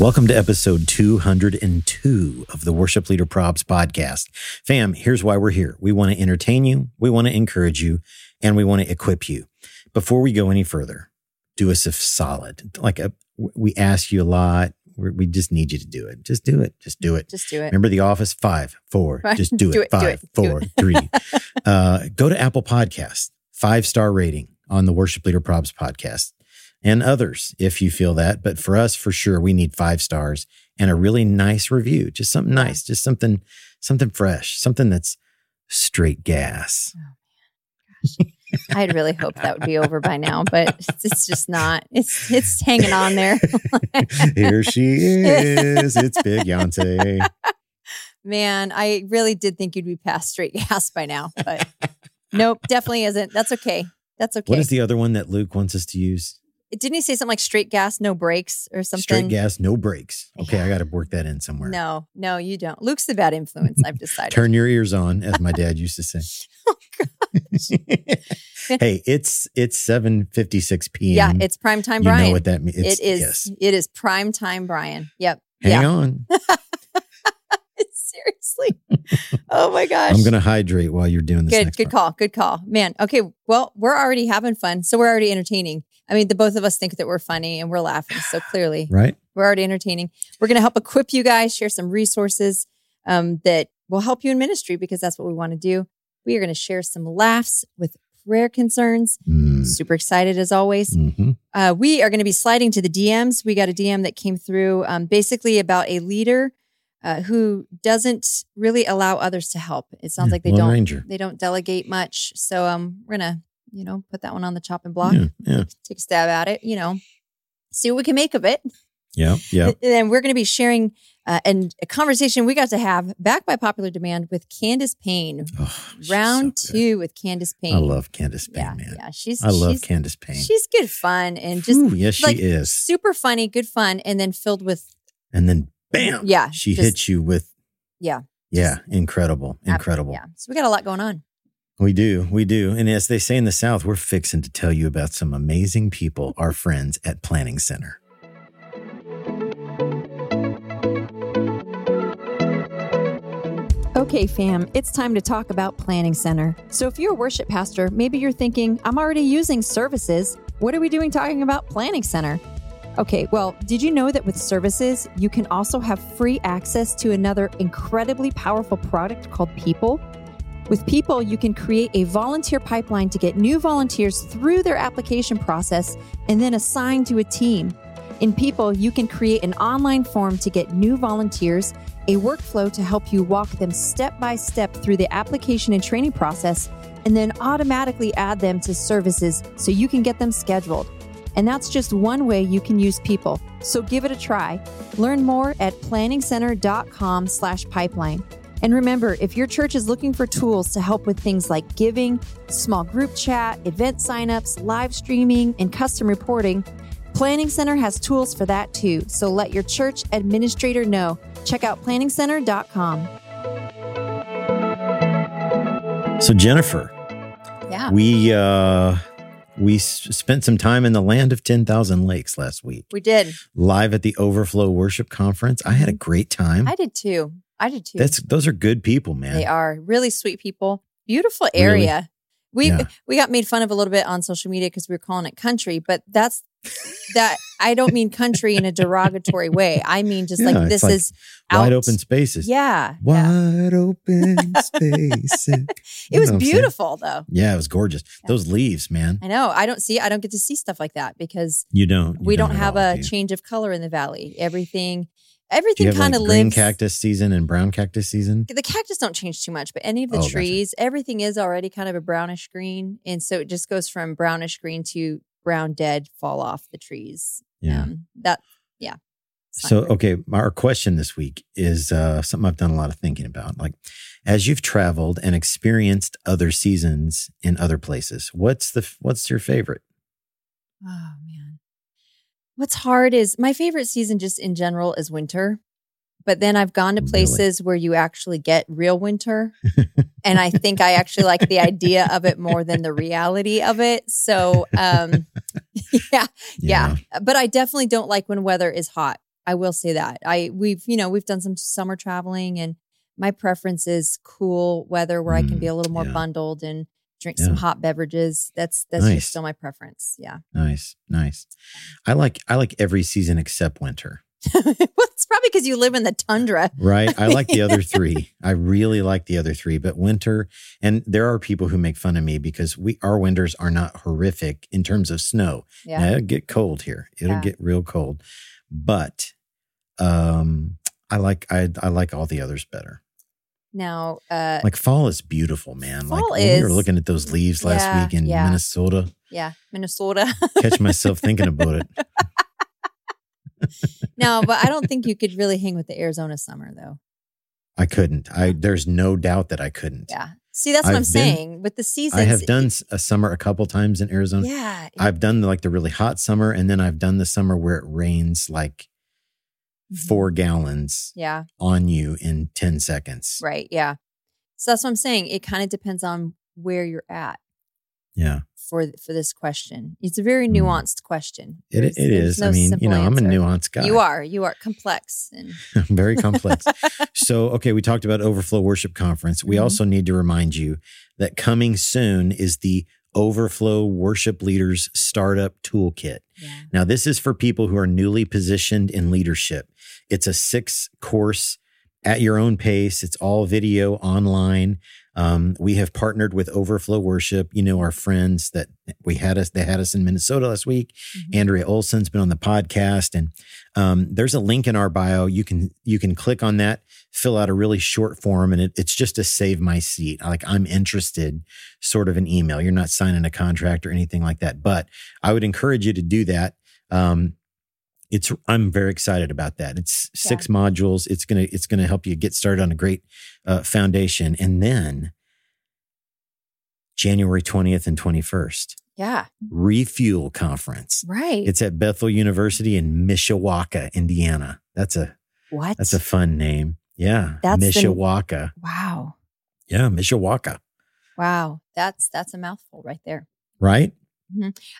Welcome to episode 202 of the Worship Leader Probs podcast. Fam, here's why we're here. We want to entertain you, we want to encourage you, and we want to equip you. Before we go any further, do us a solid. Like a, we ask you a lot. We're, we just need you to do it. Just do it. Just do it. Just do it. Remember the office? Five, four. Just do, Do it. it, Five, do four, it. three. uh, go to Apple Podcast, five star rating on the Worship Leader Probs podcast and others if you feel that. But for us, for sure, we need five stars and a really nice review. Just something nice, just something, something fresh, something that's straight gas. Oh, I'd really hope that would be over by now, but it's, just not. It's it's hanging on there. Here she is. It's Big Yonsei. Man, I really did think you'd be past straight gas by now, but nope, definitely isn't. That's okay. That's okay. What is the other one that Luke wants us to use? Didn't he say something like straight gas, no brakes, or something? Straight gas, no brakes. Okay, I got to work that in somewhere. No, no, you don't. Luke's the bad influence. I've decided. Turn your ears on, as my dad used to say. Oh, hey, it's it's seven fifty six p.m. yeah, it's prime time, you Brian. know what that means. it is. Yes. It is prime time, Brian. Yep. Hang yeah. on. Seriously. oh my gosh. I'm going to hydrate while you're doing this. good good part. call good call man okay well we're already having fun so we're already entertaining i mean the both of us think that we're funny and we're laughing so clearly Right? we're already entertaining we're going to help equip you guys share some resources um, that will help you in ministry because that's what we want to do we are going to share some laughs with prayer concerns Mm, super excited as always mhm. uh, we are going to be sliding to the DMs. We got a DM that came through um, basically about a leader uh, who doesn't really allow others to help. It sounds Yeah, like they don't Ranger. they don't delegate much. So um, we're gonna you know put that one on the chopping block. Yeah, yeah, Take a stab at it. You know, see what we can make of it. yeah, yeah. And then we're going to be sharing uh, and a conversation we got to have back by popular demand with Candace Payne. Oh, Round so two with Candace Payne. I love Candace Payne, yeah, man. yeah. She's I love she's, Candace Payne. She's good fun and just Ooh, yes, she is. super funny, good fun, and then filled with And then bam, Yeah, she just- hits you with yeah, yeah, incredible, incredible. Yeah, so we got a lot going on. We do, we do. And as they say in the South, we're fixing to tell you about some amazing people, our friends at Planning Center. Okay, fam, it's time to talk about Planning Center. So, if you're a worship pastor, maybe you're thinking, I'm already using services. What are we doing talking about Planning Center? Okay, well, did you know that with services, you can also have free access to another incredibly powerful product called People? With People, you can create a volunteer pipeline to get new volunteers through their application process and then assign to a team. In People, you can create an online form to get new volunteers, a workflow to help you walk them step by step through the application and training process, and then automatically add them to services so you can get them scheduled. And that's just one way you can use People. So give it a try. Learn more at planningcenter.com slash pipeline. And remember, if your church is looking for tools to help with things like giving, small group chat, event signups, live streaming, and custom reporting, Planning Center has tools for that too. So let your church administrator know. Check out planningcenter.com. So Jennifer, Yeah. we uh we spent some time in the land of 10,000 lakes last week. We did. Live at the Overflow Worship Conference. I had a great time. I did too. I did too. That's those are good people, man. they are really sweet people. Beautiful Really? area. We Yeah. we got made fun of a little bit on social media because we were calling it country, but that's that I don't mean country in a derogatory way. I mean just Yeah, like this like is Wide out- open spaces. Yeah. yeah. Wide open spaces. It was You know what I'm saying? beautiful though. Yeah, it was gorgeous. Yeah. Those leaves, man. I know. I don't see I don't get to see stuff like that because You don't. you we don't, at have all, a do change of color in the valley. Everything everything kind like of green lives cactus season and brown cactus season? the cactus don't change too much, but any of the Oh, gotcha. trees, everything is already kind of a brownish green. And so it just goes from brownish green to brown dead fall off the trees. Yeah. Um, that yeah. So, okay, our question this week is uh, something I've done a lot of thinking about. Like, as you've traveled and experienced other seasons in other places, what's the what's your favorite? Oh man. What's hard is my favorite season just in general is winter. But then I've gone to Really? places where you actually get real winter. and I think I actually like the idea of it more than the reality of it. So um yeah, yeah. But I definitely don't like when weather is hot. I will say that. I we've, you know, we've done some summer traveling and my preference is cool weather where I can Mm, be a little more yeah. bundled and drink some hot beverages. That's that's Nice. just still my preference. Yeah. Nice, nice. I like I like every season except winter. well, it's probably because you live in the tundra. Right? I like the other three. I really like the other three, but winter and there are people who make fun of me because we our winters are not horrific in terms of snow. Yeah. Now, it'll get cold here. It'll Yeah. get real cold. But um I like I I like all the others better. Now, uh, Like fall is beautiful, man. like Fall when we were looking at those leaves last Yeah, week in yeah. Minnesota, yeah, Minnesota. catch myself thinking about it. no, but I don't think you could really hang with the Arizona summer, though. I couldn't. I there's no doubt that I couldn't. Yeah. See, that's what I've I'm been- saying with the seasons. I have done a summer a couple times in Arizona. Yeah. I've done like the really hot summer, and then I've done the summer where it rains like four gallons Yeah. on you in ten seconds. Right. Yeah. So that's what I'm saying. It kind of depends on where you're at Yeah, for for this question. It's a very Mm. nuanced question. it, it is. no I mean, you know, I'm a answer. nuanced guy. You are. You are complex and very complex. so, okay, we talked about Overflow Worship Conference. We Mhm. also need to remind you that coming soon is the Overflow Worship Leaders Startup Toolkit. yeah. Now, this is for people who are newly positioned in leadership. It's a six course at your own pace. It's all video online. Um, we have partnered with Overflow Worship. You know, our friends that we had us, they had us in Minnesota last week. Mhm. Andrea Olson's been on the podcast, and um, there's a link in our bio. You can you can click on that, fill out a really short form, and it, it's just to save my seat. Like I'm interested, sort of an email. You're not signing a contract or anything like that, but I would encourage you to do that. Um, it's I'm very excited about that. It's six modules. It's gonna it's gonna help you get started on a great uh, foundation, and then January 20th and 21st, Yeah. Refuel Conference. Right. It's at Bethel University in Mishawaka, Indiana. That's a what? that's a fun name. Yeah, That's the- Mishawaka. wow. Yeah, Mishawaka. Wow. That's that's a mouthful right there. Right?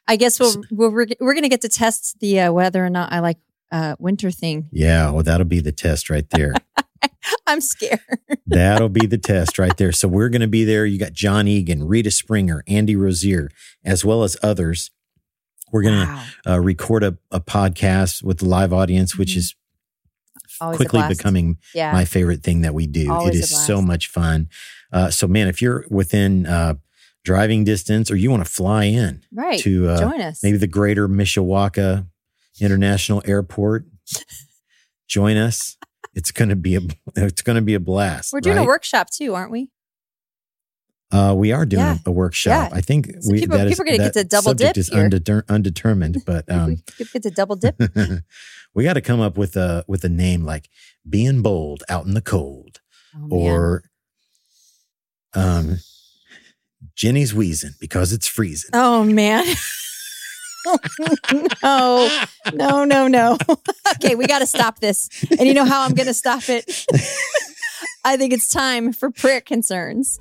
I guess we'll, we'll we're we're gonna get to test the uh, whether or not I like uh, winter thing. Yeah. Well, that'll be the test right there. I'm scared. that'll be the test right there. So we're going to be there. You got Jon Egan, Rita Springer, Andy Rozier, as well as others. We're going to Wow. uh, record a, a podcast with the live audience, which Mhm. is Always quickly becoming yeah. my favorite thing that we do. Always it is so much fun. Uh, so, man, if you're within uh, driving distance or you want to fly in right. to uh, Join us. maybe the greater Mishawaka International Airport, join us. It's gonna be a it's gonna be a blast. We're doing right? a workshop too, aren't we? Uh, we are doing Yeah. a, workshop. Yeah. I think So we people- that is- people are gonna get to double subject dip is undeter- undetermined, but um, get to double dip. we got to come up with a with a name like being bold out in the cold Oh, or um Jenny's wheezing because it's freezing. Oh man. no, no, no, no. okay, we got to stop this. And you know how I'm going to stop it? I think it's time for prayer concerns.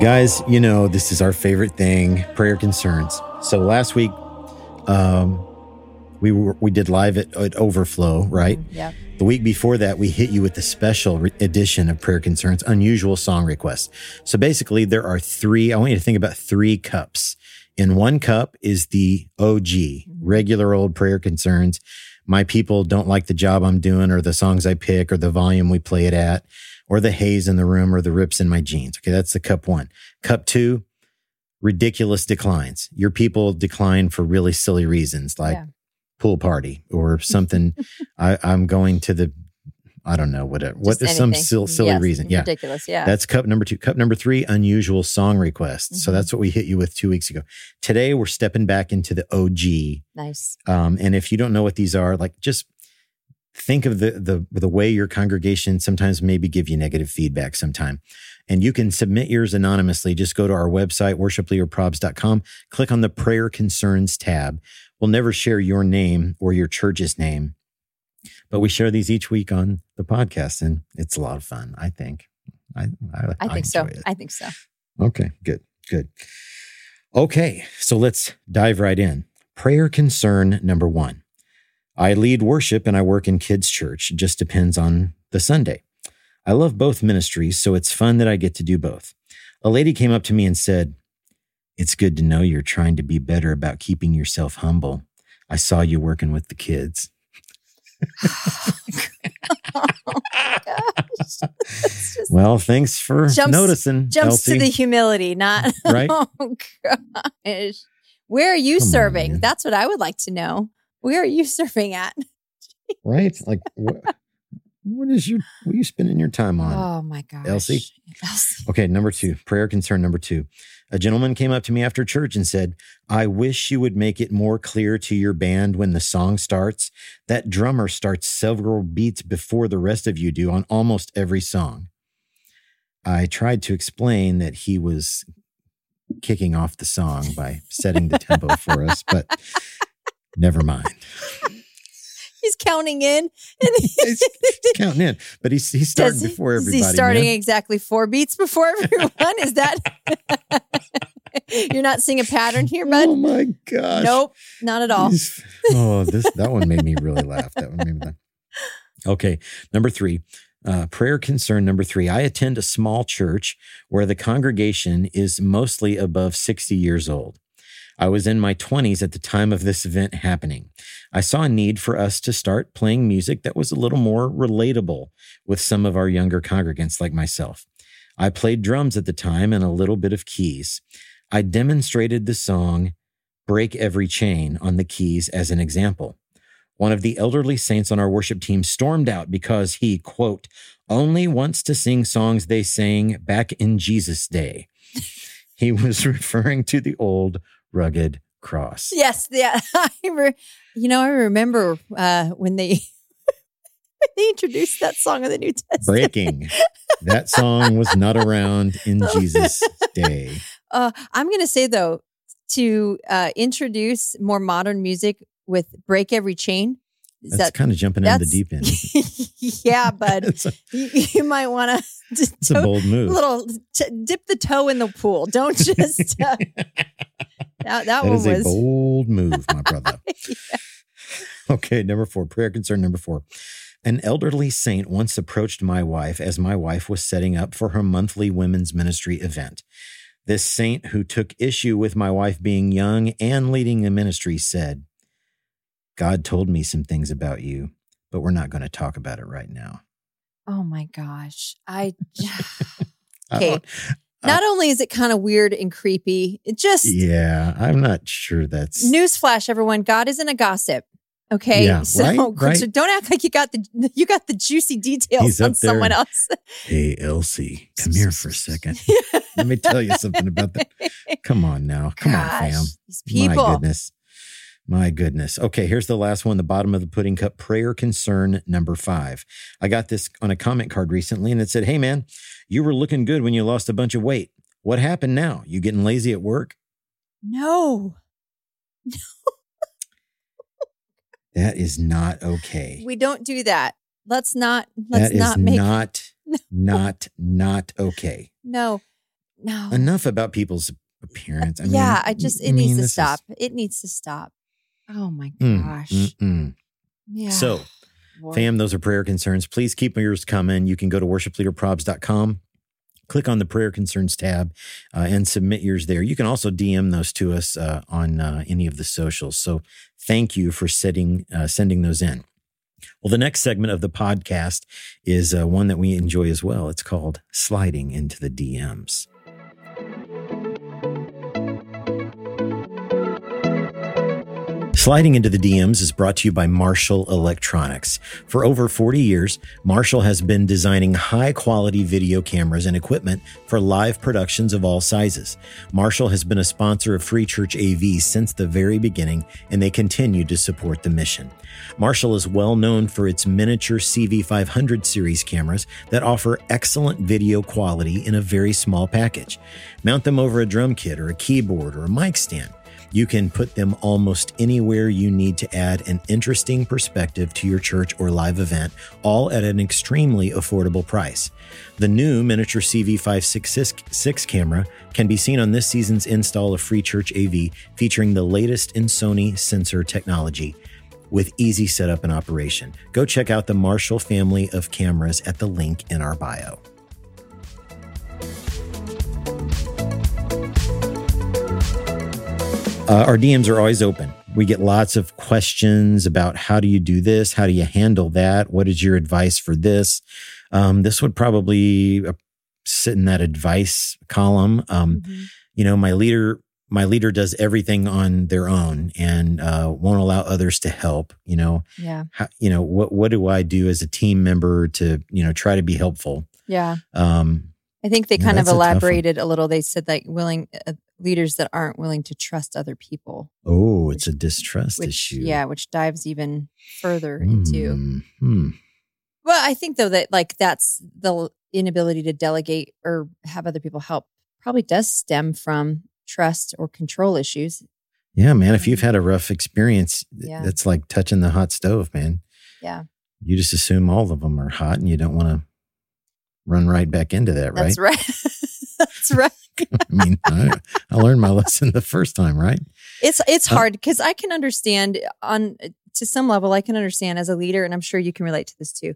Guys, you know, this is our favorite thing prayer concerns. So last week, um, we were, we did live at, at Overflow, right? Yeah. The week before that, we hit you with the special re- edition of Prayer Concerns, unusual song requests. So basically, there are three, I want you to think about three cups. In one cup is the OG, regular old prayer concerns. My people don't like the job I'm doing, or the songs I pick, or the volume we play it at, or the haze in the room, or the rips in my jeans. Okay, that's the cup one. Cup two, ridiculous declines. Your people decline for really silly reasons, like Yeah. pool party or something. I, I'm going to the, I don't know what. What Just is some sil- silly Yes, reason? Yeah, Ridiculous. Yeah. that's cup number two. Cup number three, unusual song requests. So Mhm. that's what we hit you with two weeks ago. Today we're stepping back into the OG. nice. Um, and if you don't know what these are, like just think of the the the way your congregation sometimes maybe give you negative feedback sometime. And you can submit yours anonymously. Just go to our website, worshipleaderprobs.com, click on the prayer concerns tab. We'll never share your name or your church's name, but we share these each week on the podcast, and it's a lot of fun, I think. I, I, I think so. it. I think so. Okay, good, good. Okay, so let's dive right in. Prayer concern number one. I lead worship and I work in kids' church. It just depends on the Sunday. I love both ministries, so it's fun that I get to do both. A lady came up to me and said, It's good to know you're trying to be better about keeping yourself humble. I saw you working with the kids. Just Well, thanks for Jumps- noticing. jumps to the humility, not Right? Oh gosh. Where are you Come serving? man. That's what I would like to know. Where are you surfing at? right? Like, what, what is your, what are you spending your time on? Oh my gosh. Elsie? Elsie. Okay, number two, prayer concern number two. A gentleman came up to me after church and said, I wish you would make it more clear to your band when the song starts. That drummer starts several beats before the rest of you do on almost every song. I tried to explain that he was kicking off the song by setting the tempo for us, but never mind. He's counting in. And He's, he's counting in, but he's, he's starting Does- before is everybody. he starting man. exactly four beats before everyone? is that you're not seeing a pattern here, bud? Oh my gosh. nope, not at all. He's- oh, this that one made me really laugh. That one made me laugh. Okay, number three, uh, prayer concern number three. I attend a small church where the congregation is mostly above sixty years old. I was in my 20s at the time of this event happening. I saw a need for us to start playing music that was a little more relatable with some of our younger congregants like myself. I played drums at the time and a little bit of keys. I demonstrated the song Break Every Chain on the keys as an example. One of the elderly saints on our worship team stormed out because he, quote, only wants to sing songs they sang back in Jesus' day. He was referring to the old rugged cross. Yes, yeah. I re- you know, I remember uh, when they when they introduced that song of the New Testament. Breaking. That song was not around in Jesus' day. Uh, I'm going to say though, to uh, introduce more modern music with "Break Every Chain." Is That's that kind of jumping in the deep end. yeah, bud. A, you, you might want to. it's a bold move. little t- dip the toe in the pool. Don't just uh, that, that That one is a bold move, my brother. Okay, number four, prayer concern number four. An elderly saint once approached my wife as my wife was setting up for her monthly women's ministry event. This saint, who took issue with my wife being young and leading the ministry, said, God told me some things about you, but we're not going to talk about it right now. Oh my gosh. I I Okay. don't- Uh, not only is it kind of weird and creepy, it just yeah, I'm not sure that's. newsflash, everyone. God isn't a gossip. Okay. Yeah, so, right, so don't act like you got the you got the juicy details He's on there. someone else. Hey, Elsie, come here for a second. Let me tell you something about that. Come on now. Come on, fam. These My goodness. My goodness. Okay, here's the last one, the bottom of the pudding cup prayer concern number five. I got this on a comment card recently and it said, Hey man, you were looking good when you lost a bunch of weight. What happened now? You getting lazy at work? No. No. That is not okay. We don't do that. Let's not let's That is not make not, not, not okay. no. No. Enough about people's appearance. I mean, yeah, I just it I needs mean, to this is- stop. It needs to stop. Oh my Mm, gosh. mm, mm. Yeah. So, Lord. Fam, those are prayer concerns. Please keep yours coming. You can go to worshipleaderprobs.com, click on the prayer concerns tab, uh, and submit yours there. You can also DM those to us uh, on uh, any of the socials. So thank you for setting, uh, sending those in. Well, the next segment of the podcast is uh, one that we enjoy as well. It's called Sliding into the DMs. Sliding into the DMs is brought to you by Marshall Electronics. For over 40 years, Marshall has been designing high quality video cameras and equipment for live productions of all sizes. Marshall has been a sponsor of Free Church AV since the very beginning, and they continue to support the mission. Marshall is well known for its miniature CV500 series cameras that offer excellent video quality in a very small package. Mount them over a drum kit or a keyboard or a mic stand. You can put them almost anywhere you need to add an interesting perspective to your church or live event, all at an extremely affordable price. The new miniature CV566 camera can be seen on this season's install of Free Church AV, featuring the latest in Sony sensor technology with easy setup and operation. Go check out the Marshall family of cameras at the link in our bio. Uh, our DMs are always open. We get lots of questions about how do you do this? How do you handle that? What is your advice for this? Um, this would probably uh, sit in that advice column. Um, Mhm. you know, my leader, my leader does everything on their own and uh, won't allow others to help. You know, Yeah. how, you know what what do I do as a team member to you know try to be helpful? Yeah. Um, I think they Yeah, kind of that's a elaborated a little. They said like willing uh, leaders that aren't willing to trust other people. oh, it's a distrust Which issue. yeah, which dives even further into. Hmm, hmm. Well, I think though that like that's the inability to delegate or have other people help probably does stem from trust or control issues. Yeah, man. If you've had a rough experience, Yeah. that's like touching the hot stove, man. Yeah. You just assume all of them are hot and you don't want to run right back into that, right? That's right. that's right. I mean, I, I learned my lesson the first time, right? It's it's Uh, hard because I can understand on to some level. I can understand as a leader, and I'm sure you can relate to this too.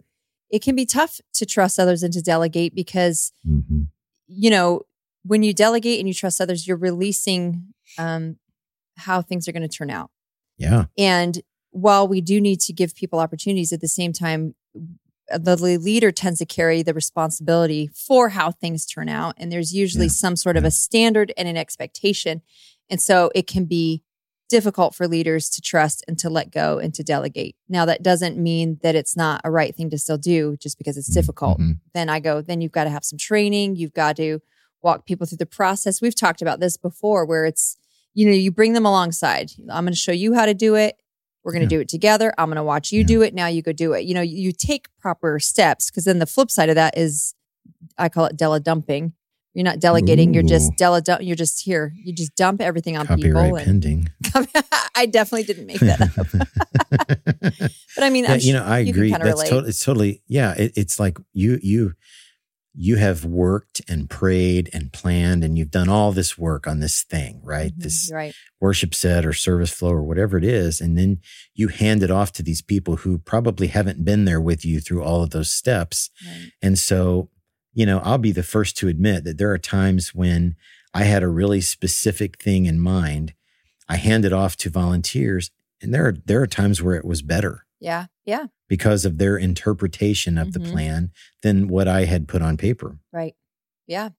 It can be tough to trust others and to delegate because hmm you know when you delegate and you trust others, you're releasing um, how things are going to turn out. Yeah. And while we do need to give people opportunities, at the same time, the leader tends to carry the responsibility for how things turn out. And there's usually Yeah. some sort of a standard and an expectation. And so it can be difficult for leaders to trust and to let go and to delegate. Now, that doesn't mean that it's not a right thing to still do just because it's difficult. Mhm. Then I go, then you've got to have some training. You've got to walk people through the process. We've talked about this before where it's, you know, you bring them alongside. I'm going to show you how to do it. We're going to Yeah. do it together. I'm going to watch you Yeah. do it. Now you go do it. You know, you, take proper steps because then the flip side of that is I call it Della dumping. You're not delegating. You're just Ooh. dela dump. You're just here. You just dump everything on Copyright people. And pending. I definitely didn't make that up. But I mean, yeah, you know, I you agree. That's totally. It's totally. Yeah, it, it's like you you you have worked and prayed and planned, and you've done all this work on this thing, right? Mhm, This right. worship set or service flow or whatever it is, and then you hand it off to these people who probably haven't been there with you through all of those steps, right. and so you know, I'll be the first to admit that there are times when I had a really specific thing in mind. I hand it off to volunteers, and there are there are times where it was better Yeah. Yeah. because of their interpretation of the Mhm. plan than what I had put on paper. Right. Yeah.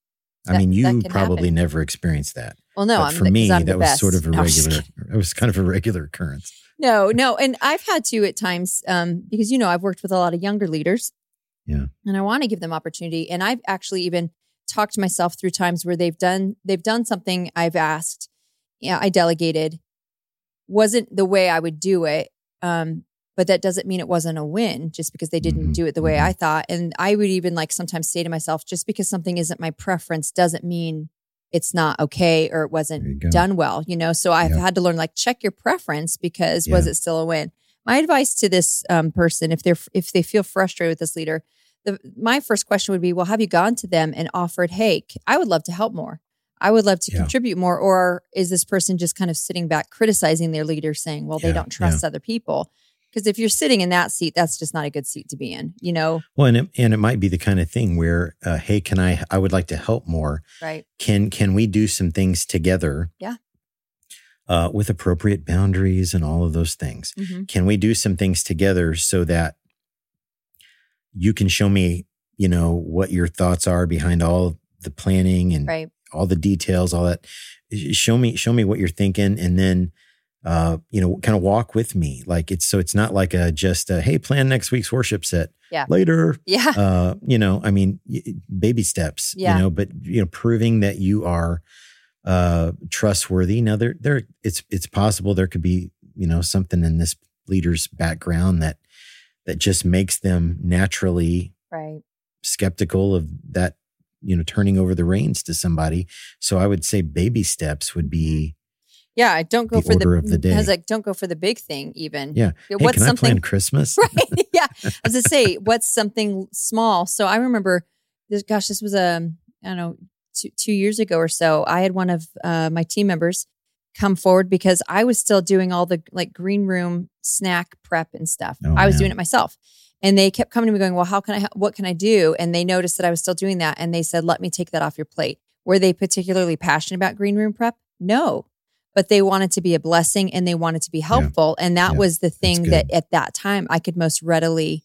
I That- mean, you probably happen. never experienced that. Well, no, for me, that was best. sort of a No, regular. It was kind of a regular occurrence. No, no. And I've had to at times, um, because you know, I've worked with a lot of younger leaders. Yeah. And I want to give them opportunity. And I've actually even talked myself through times where they've done they've done something I've asked. Yeah, I delegated. wasn't the way I would do it. Um, but that doesn't mean it wasn't a win just because they didn't Mhm. do it the way Mhm. I thought. And I would even like sometimes say to myself, just because something isn't my preference doesn't mean it's not okay or it wasn't done well, you know? So I've Yeah. had to learn like check your preference because was it still a win? My advice to this um, person, if they're if they feel frustrated with this leader, the my first question would be, well, have you gone to them and offered, hey, I would love to help more. I would love to Yeah. contribute more. Or is this person just kind of sitting back criticizing their leader, saying, well, they don't trust other people? Because if you're sitting in that seat, that's just not a good seat to be in, you know? Well, and it, and it might be the kind of thing where, uh, hey, can I? I would like to help more. Right. Can can we do some things together? Yeah. Uh, with appropriate boundaries and all of those things. hmm Can we do some things together so that you can show me, you know, what your thoughts are behind all the planning and Right. all the details, all that. Show me, show me what you're thinking, and then, uh, you know, kind of walk with me. Like it's so it's not like a just a hey, plan next week's worship set. Yeah. Later, Yeah. uh, you know, I mean, baby steps. Yeah. You know, but you know, proving that you are uh trustworthy. Now, there, there, it's it's possible there could be you know something in this leader's background that that just makes them naturally right. skeptical of that you know turning over the reins to somebody so i would say baby steps would be Yeah. Don't go The for the, of the day. I was like, don't go for the big thing even. Yeah. hey What's can i something plan christmas right yeah I as i say what's something small so i remember this gosh this was um i don't know two, two years ago or so i had one of uh, my team members come forward because i was still doing all the like green room snack prep and stuff Oh, i was man. doing it myself and they kept coming to me going well how can i what can i do and they noticed that i was still doing that and they said let me take that off your plate were they particularly passionate about green room prep no but they wanted to be a blessing and they wanted to be helpful. And that Yeah. was the thing that at that time i could most readily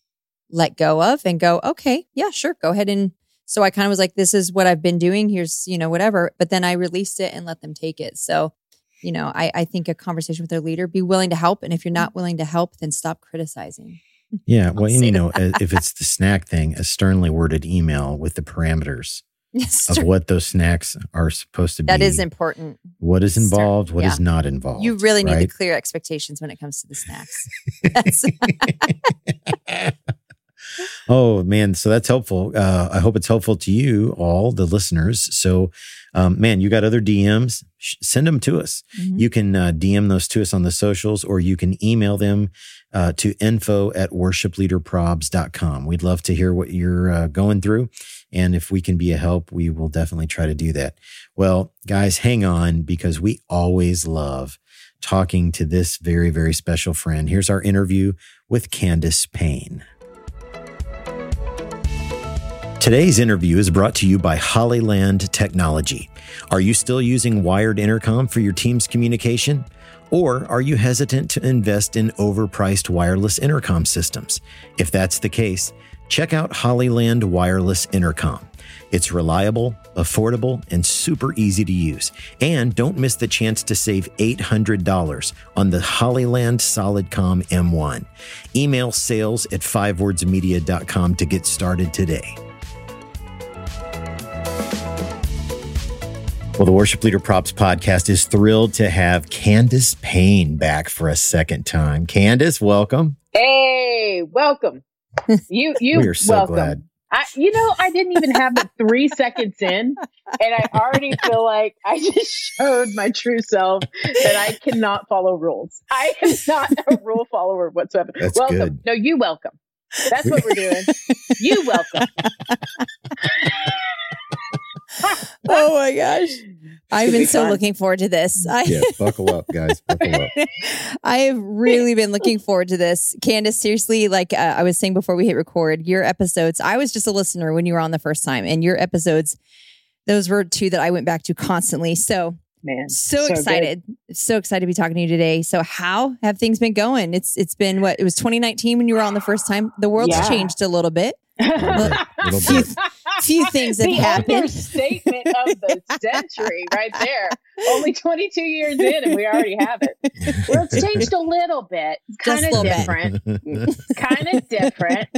let go of and go okay yeah sure go ahead and so i kind of was like this is what i've been doing here's you know whatever. But then i released it and let them take it. So you know i, I think a conversation with their leader be willing to help. And if you're not willing to help then stop criticizing. Yeah well and you know if it's the snack thing a sternly worded email with the parameters yes of what those snacks are supposed to be that is important what is involved what is yeah. not involved you really need right? to clear expectations when it comes to the snacks oh man, so that's helpful. Uh, I hope it's helpful to you all, the listeners. So, um, man, you got other DMs? Sh- send them to us. Mhm. You can uh, DM those to us on the socials, or you can email them uh, to info at worshipleaderprobs.com. We'd love to hear what you're uh, going through. And if we can be a help, we will definitely try to do that. Well, guys, hang on because we always love talking to this very, very special friend. Here's our interview with Candace Payne. Today's interview is brought to you by Hollyland Technology. Are you still using wired intercom for your team's communication? Or are you hesitant to invest in overpriced wireless intercom systems? If that's the case, check out Hollyland Wireless Intercom. It's reliable, affordable, and super easy to use. And don't miss the chance to save $800 on the Hollyland Solidcom M1. Email sales at fivewordsmedia.com to get started today. Well, the Worship Leader Probs podcast is thrilled to have Candace Payne back for a second time. Candace, welcome. Hey, welcome. You you we are so welcome. glad. I you know I didn't even have it three seconds in, and I already feel like I just showed my true self that I cannot follow rules. I am not a rule follower whatsoever. That's welcome. good. No, you welcome. That's what we're doing. You welcome. oh my gosh i've been be so fun. looking forward to this I, Yeah, buckle up, guys. Buckle up. I have really been looking forward to this. Candace, seriously, like uh, I was saying before we hit record, your episodes, I was just a listener when you were on the first time, and your episodes, those were two that I went back to constantly. So, Man, so, good. excited. So excited to be talking to you today. So, how have things been going? It's It's been what? It was 2019 when you were on the first time. The world's Yeah. changed a little bit. A little bit. little bit. Few things the happened. understatement of the century, right there. Only 22 years in, and we already have it. Well, it's changed a little bit. Kind of different. kind of different.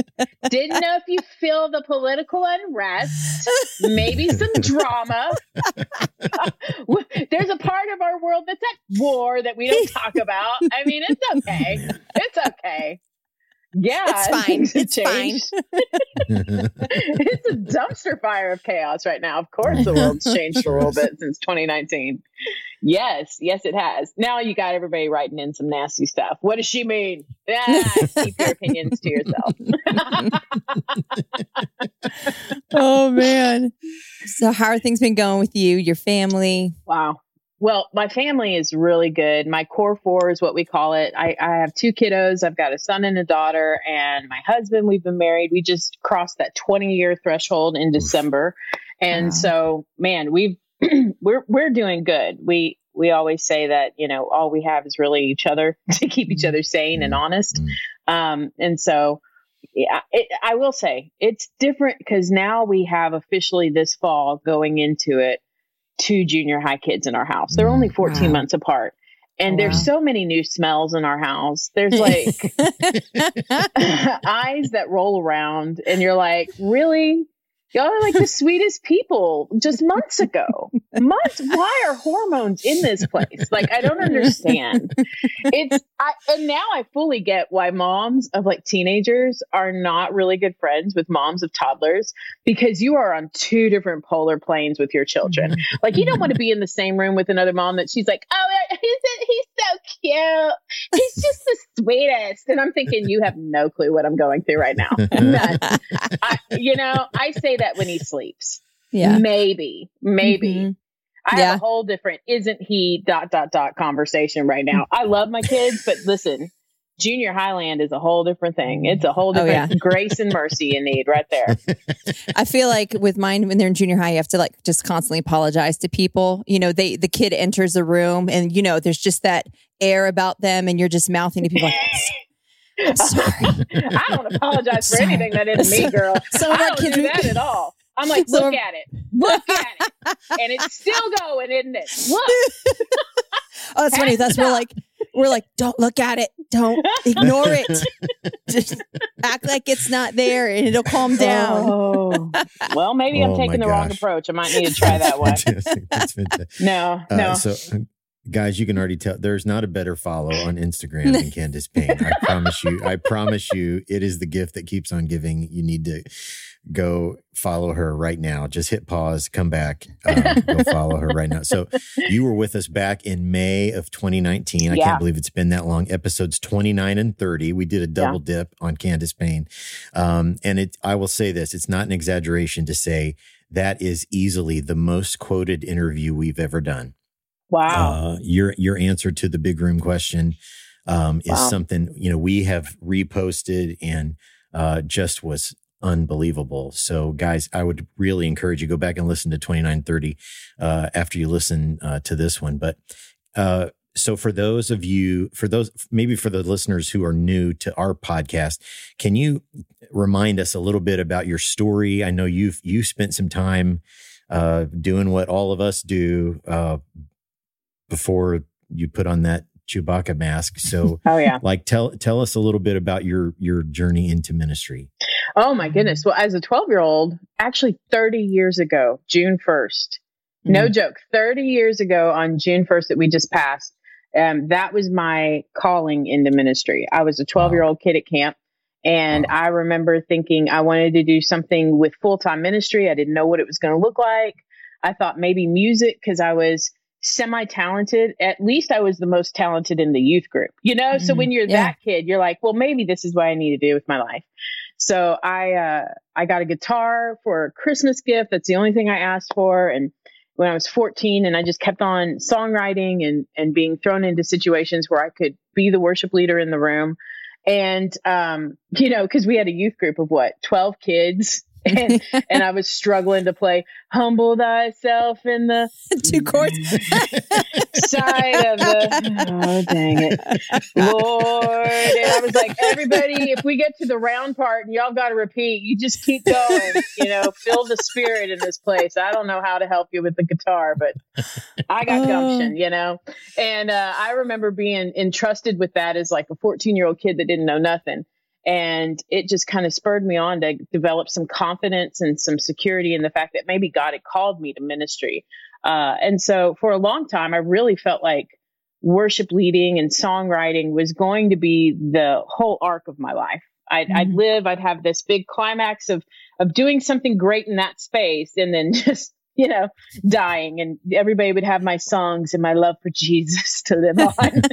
Didn't know if you feel the political unrest, maybe some drama. There's a part of our world that's at war that we don't talk about. I mean, it's okay. It's okay. Yeah, It's fine. things have It's fine. it's a dumpster fire of chaos right now. Of course, the world's changed a little bit since 2019. Yes, yes, it has. Now you got everybody writing in some nasty stuff. What does she mean? Ah, keep your opinions to yourself. oh man. So how are things been going with you, your family? Wow. Well, my family is really good. My core four is what we call it. I, I have two kiddos. I've got a son and a daughter, and my husband. We've been married. We just crossed that 20 year threshold in December, and Wow. so man, we've we're we're doing good. We we always say that you know all we have is really each other to keep each other sane and Mm. honest. Mm. Um, and so yeah, it, I will say it's different because now we have officially this fall going into it two junior high kids in our house. They're only mm. 14 Wow. months apart. And Wow. there's so many new smells in our house. There's like eyes that roll around, and you're like, really? Y'all are like the sweetest people just months ago. Months? Why are hormones in this place? Like, I don't understand. It's, I, and now I fully get why moms of like teenagers are not really good friends with moms of toddlers because you are on two different polar planes with your children. Like, you don't want to be in the same room with another mom that she's like, oh, he's, he's so cute. He's just the sweetest. And I'm thinking, you have no clue what I'm going through right now. I, you know, I say that when he sleeps. yeah. Maybe, maybe. Mhm. I Yeah. have a whole different isn't he dot dot dot conversation right now. I love my kids, but listen, junior Highland is a whole different thing. It's a whole Oh, yeah. grace and mercy you need right there. I feel like with mine when they're in junior high, you have to like just constantly apologize to people. You know, they the kid enters the room and you know there's just that air about them, and you're just mouthing to people like, "I'm sorry." I don't apologize for Sorry. anything that isn't me, girl. Some of I don't kids do that at all. I'm like, Some look of- at it, look at it, and it's still going, isn't it? Look, Oh, it's funny. That's we're like we're like, don't look at it, don't ignore it, just act like it's not there, and it'll calm down. Oh. Well, maybe I'm Oh, taking the wrong approach. I might need to try that one. That's fantastic. No, Uh, no. So, guys, you can already tell there's not a better follow on Instagram than Candace Payne. I promise you. I promise you, it is the gift that keeps on giving. You need to go follow her right now. Just hit pause, come back, um, go follow her right now. So, you were with us back in May of 2019. I Yeah. can't believe it's been that long. Episodes 29 and 30. We did a double dip on Candace Payne. Um, and it, I will say this: it's not an exaggeration to say that is easily the most quoted interview we've ever done. wow. Uh, your your answer to the big room question um, is Wow. something you know we have reposted and uh, just was unbelievable. So, guys, I would really encourage you go back and listen to twenty nine thirty uh, after you listen uh, to this one. But uh, so, for those of you, for those maybe for the listeners who are new to our podcast, can you remind us a little bit about your story? I know you've you spent some time uh, doing what all of us do uh, before you put on that Chewbacca mask. So, oh yeah. like, tell tell us a little bit about your your journey into ministry. Oh my goodness. Well, as a 12 year old, actually 30 years ago, June 1st, no joke, 30 years ago on June 1st that we just passed, um, that was my calling into ministry. I was a 12 year old kid at camp. And Wow. I remember thinking I wanted to do something with full time ministry. I didn't know what it was going to look like. I thought maybe music because I was semi talented. At least I was the most talented in the youth group, you know? So Mhm. when you're Yeah. that kid, you're like, well, maybe this is what I need to do with my life. So I uh, I got a guitar for a Christmas gift. That's the only thing I asked for. And when I was 14, and I just kept on songwriting and and being thrown into situations where I could be the worship leader in the room. And um, you know, because we had a youth group of what 12 kids. and, and I was struggling to play "Humble Thyself" in the two chords side of the. Oh dang it, Lord! And I was like, everybody, if we get to the round part and y'all got to repeat, you just keep going. You know, feel the spirit in this place. I don't know how to help you with the guitar, but I got gumption. You know, and uh, I remember being entrusted with that as like a 14 year old kid that didn't know nothing and it just kind of spurred me on to develop some confidence and some security in the fact that maybe God had called me to ministry. Uh, and so for a long time, I really felt like worship leading and songwriting was going to be the whole arc of my life. I'd, mm-hmm. I'd live, I'd have this big climax of, of doing something great in that space and then just you know, dying, and everybody would have my songs and my love for Jesus to live on.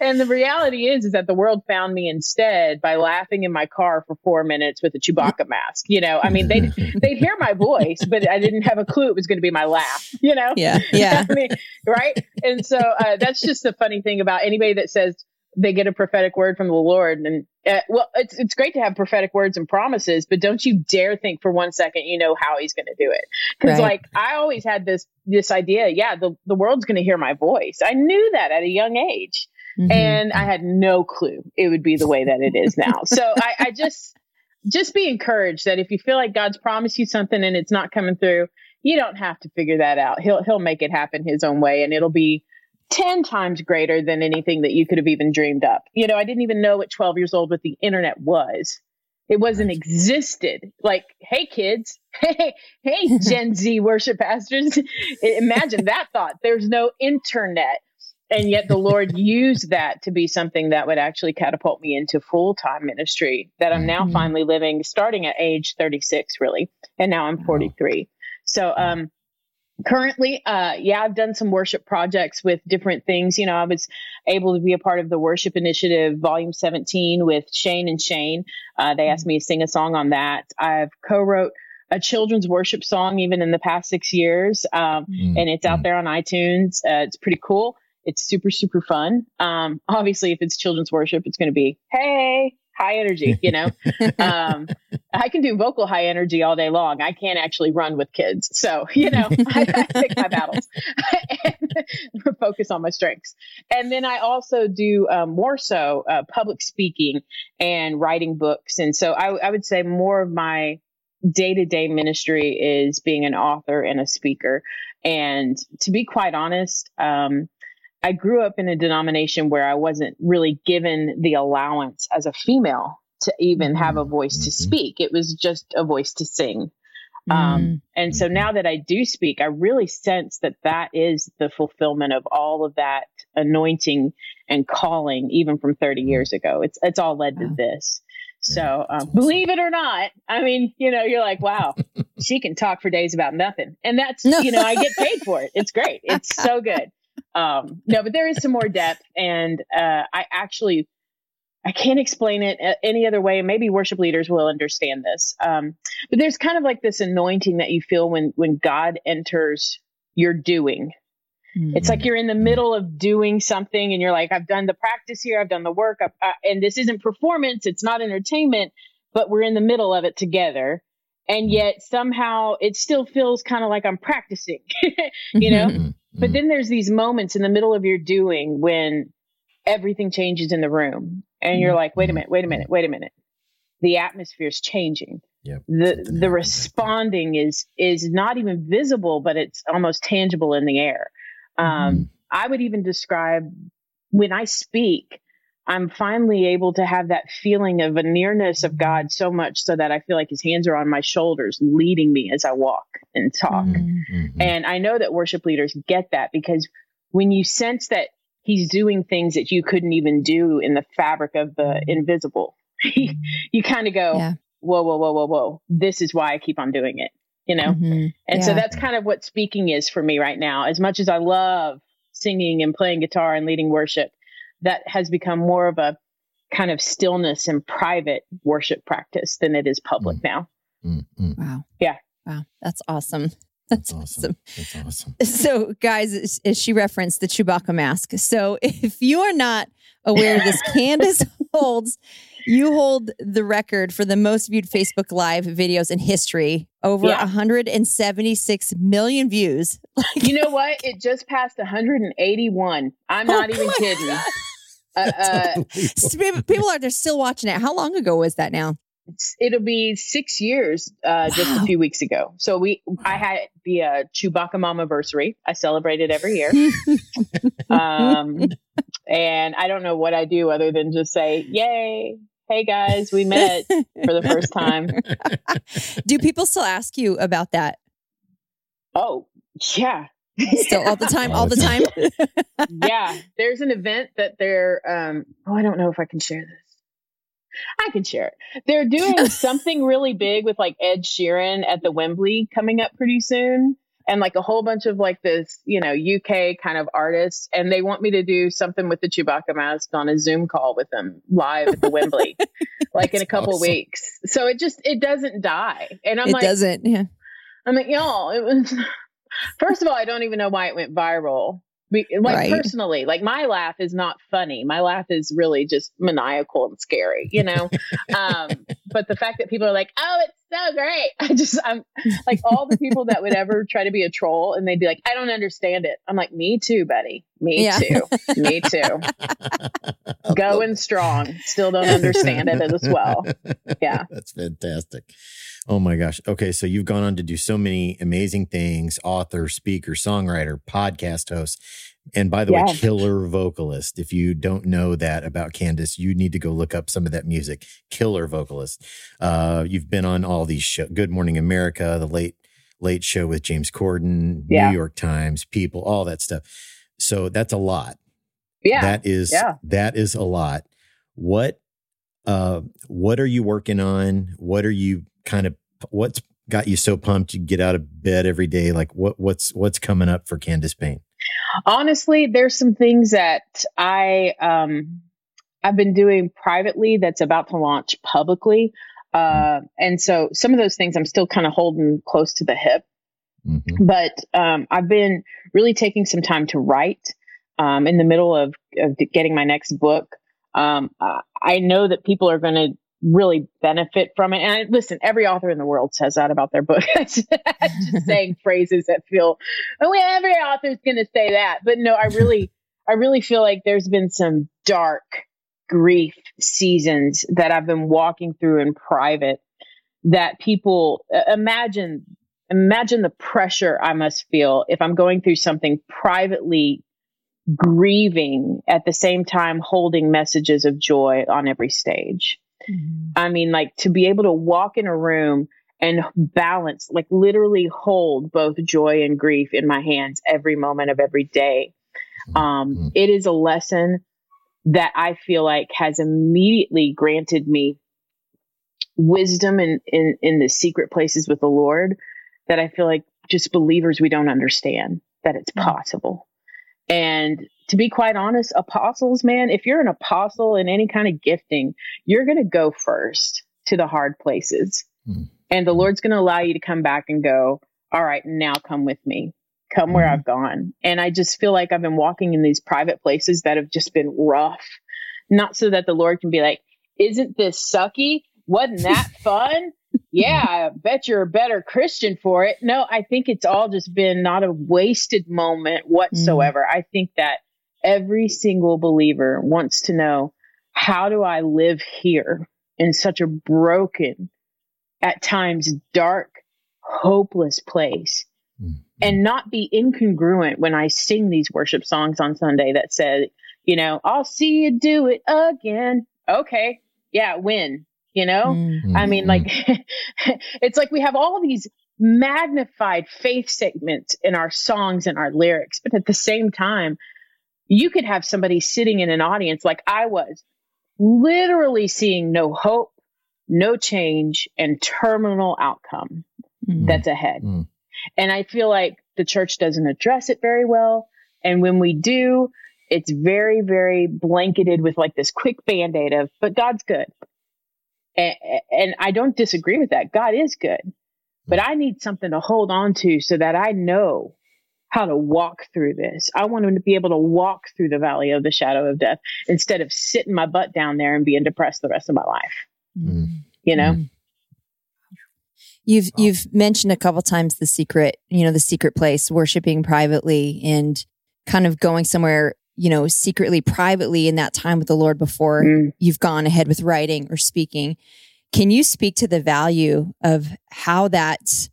and the reality is, is that the world found me instead by laughing in my car for four minutes with a Chewbacca mask. You know, I mean, they they'd hear my voice, but I didn't have a clue it was going to be my laugh. You know, yeah, yeah, I mean, right. And so uh, that's just the funny thing about anybody that says they get a prophetic word from the Lord. And uh, well, it's it's great to have prophetic words and promises, but don't you dare think for one second you know how He's going to do it. Because right. like I always had this this idea, yeah, the the world's going to hear my voice. I knew that at a young age, mm-hmm. and I had no clue it would be the way that it is now. so I, I just just be encouraged that if you feel like God's promised you something and it's not coming through, you don't have to figure that out. He'll he'll make it happen His own way, and it'll be 10 times greater than anything that you could have even dreamed up. You know, I didn't even know at 12 years old what the internet was. It wasn't right. existed. Like, hey kids, hey, hey Gen Z worship pastors. Imagine that thought. There's no internet. And yet the Lord used that to be something that would actually catapult me into full time ministry that I'm now mm-hmm. finally living starting at age 36, really. And now I'm 43. So, um, currently uh yeah i've done some worship projects with different things. You know i was able to be a part of the worship initiative volume 17 with shane and shane. Uh, they asked me to sing a song on that. I've co-wrote a children's worship song even in the past six years um, mm-hmm. and it's out there on itunes. Uh, it's pretty cool. It's super super fun. Um, obviously if it's children's worship it's going to be hey high energy, you know. um, I can do vocal high energy all day long. I can't actually run with kids. So, you know, I, I pick my battles and focus on my strengths. And then I also do um, more so uh, public speaking and writing books. And so I, I would say more of my day to day ministry is being an author and a speaker. And to be quite honest, um, I grew up in a denomination where I wasn't really given the allowance as a female to even have a voice to mm-hmm. speak. It was just a voice to sing. Um, mm-hmm. and so now that I do speak, I really sense that that is the fulfillment of all of that anointing and calling, even from 30 mm-hmm. years ago. It's it's all led to this. So um, believe it or not, I mean, you know, you're like, wow, she can talk for days about nothing, and that's you know, I get paid for it. It's great. It's so good. Um, no, but there is some more depth, and uh, I actually I can't explain it any other way. Maybe worship leaders will understand this. Um, but there's kind of like this anointing that you feel when when God enters your doing. Mm-hmm. It's like hmm. you're in the middle of doing something, and you're like, I've done the practice here, I've done the work, uh, and this isn't performance, it's not entertainment, but we're in the middle of it together. And hmm. yet somehow it still feels kind of like I'm practicing, you know? Hmm. But then there's these moments in the middle of your doing when everything changes in the room and you're like, wait a minute, wait a minute, wait a minute. The atmosphere is changing. Yep. The the responding is is not even visible, but it's almost tangible in the air. Um, mm-hmm. I would even describe when I speak, I'm finally able to have that feeling of a nearness of God so much so that I feel like his hands are on my shoulders, leading me as I walk and talk. Mm-hmm. And I know that worship leaders get that because when you sense that he's doing things that you couldn't even do in the fabric of the mm-hmm. invisible, you kind of go, yeah. whoa, whoa, whoa, whoa, whoa. This is why I keep on doing it, you know? Mm-hmm. And yeah. so that's kind of what speaking is for me right now. As much as I love singing and playing guitar and leading worship, that has become more of a kind of stillness and private worship practice than it is public mm. now. Mm-hmm. Wow. Yeah. Wow. That's awesome. That's, awesome. That's awesome. So, guys, as she referenced the Chewbacca mask. So, if you are not aware of this, Candace holds You hold the record for the most viewed Facebook Live videos in history, over Yeah. 176 million views. You know what? It just passed 181. I'm not Oh even kidding. God. Uh, uh, People people are they're still watching it. How long ago was that now? it'll be six years uh, just a few weeks ago. So we, I had the uh, Chewbacca Mom anniversary. I celebrate it every year. um, and I don't know what I do other than just say, "Yay! Hey guys, we met for the first time." Do people still ask you about that? Oh, yeah. Still all the time, all, the time. yeah, there's an event that they're. Um, oh, I don't know if I can share this. I can share it. They're doing something really big with like Ed Sheeran at the Wembley coming up pretty soon, and like a whole bunch of like this, you know, UK kind of artists, and they want me to do something with the Chewbacca mask on a Zoom call with them live at the Wembley, like in a couple awesome. weeks. So it just it doesn't die, and I'm it like, doesn't. Yeah. I'm like, y'all, it was. First of all, I don't even know why it went viral. We, like Right. personally, like my laugh is not funny. My laugh is really just maniacal and scary, you know. um, but the fact that people are like, "Oh, it's so great," I just, I'm like all the people that would ever try to be a troll and they'd be like, "I don't understand it." I'm like, "Me too, buddy. Me Yeah. too. Me too. Going strong. Still don't understand it as well." Yeah. That's fantastic. Oh my gosh. Okay. So you've gone on to do so many amazing things author, speaker, songwriter, podcast host. And by the way, killer vocalist. If you don't know that about Candace, you need to go look up some of that music. Killer vocalist. Uh, you've been on all these shows Good Morning America, the late, late show with James Corden, Yeah. New York Times, People, all that stuff. So that's a lot. Yeah. That is Yeah. that is a lot. What uh what are you working on? What are you kind of what's got you so pumped you get out of bed every day? Like what what's what's coming up for Candace Payne? Honestly there's some things that i um i've been doing privately that's about to launch publicly uh and so some of those things i'm still kind of holding close to the hip Mhm. but um i've been really taking some time to write um in the middle of, of getting my next book um I know that people are going to really benefit from it. And I, listen every author in the world says that about their book. Just saying phrases that feel oh yeah, every author's going to say that. But no i really i really feel like there's been some dark grief seasons that i've been walking through in private that people uh, imagine imagine the pressure i must feel if i'm going through something privately grieving at the same time holding messages of joy on every stage I mean, like to be able to walk in a room and balance, like literally hold both joy and grief in my hands every moment of every day. Um, Mhm. it is a lesson that I feel like has immediately granted me wisdom in, in, in the secret places with the Lord that I feel like just believers, we don't understand that it's possible. And to be quite honest, apostles, man, if you're an apostle in any kind of gifting, you're going to go first to the hard places. Hmm. And the Lord's going to allow you to come back and go, all right, now come with me. Come where Mhm. I've gone. And I just feel like I've been walking in these private places that have just been rough. Not so that the Lord can be like, isn't this sucky? Wasn't that fun? yeah, I bet you're a better Christian for it. No, I think it's all just been not a wasted moment whatsoever. I think that every single believer wants to know how do I live here in such a broken, at times dark, hopeless place Mhm. and not be incongruent when I sing these worship songs on Sunday that said, you know, I'll see you do it again. Okay. Yeah, when, you know? Mm. I mean, like, it's like we have all these magnified faith segments in our songs and our lyrics, but at the same time, you could have somebody sitting in an audience like I was, literally seeing no hope, no change, and terminal outcome Mm. that's ahead. Mm. And I feel like the church doesn't address it very well. And when we do, it's very, very blanketed with like this quick band aid of, but God's good. And, and I don't disagree with that. God is good. But I need something to hold on to so that I know how to walk through this. I want them to be able to walk through the valley of the shadow of death instead of sitting my butt down there and being depressed the rest of my life. Mm. You know? Mm. You've you've mentioned a couple times the secret, you know, the secret place, worshiping privately and kind of going somewhere, you know, secretly, privately in that time with the Lord before Mm. you've gone ahead with writing or speaking. Can you speak to the value of how that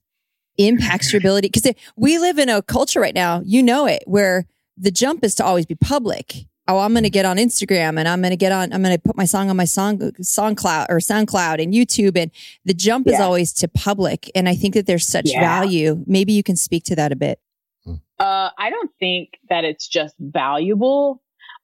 impacts your ability? Because we live in a culture right now, you know it, where the jump is to always be public. Oh, I'm going to get on Instagram and I'm going to get on, I'm going to put my song on my song, SoundCloud or SoundCloud and YouTube. And the jump is always to public. And I think that there's such Yeah. value. Maybe you can speak to that a bit. Uh, I don't think that it's just valuable.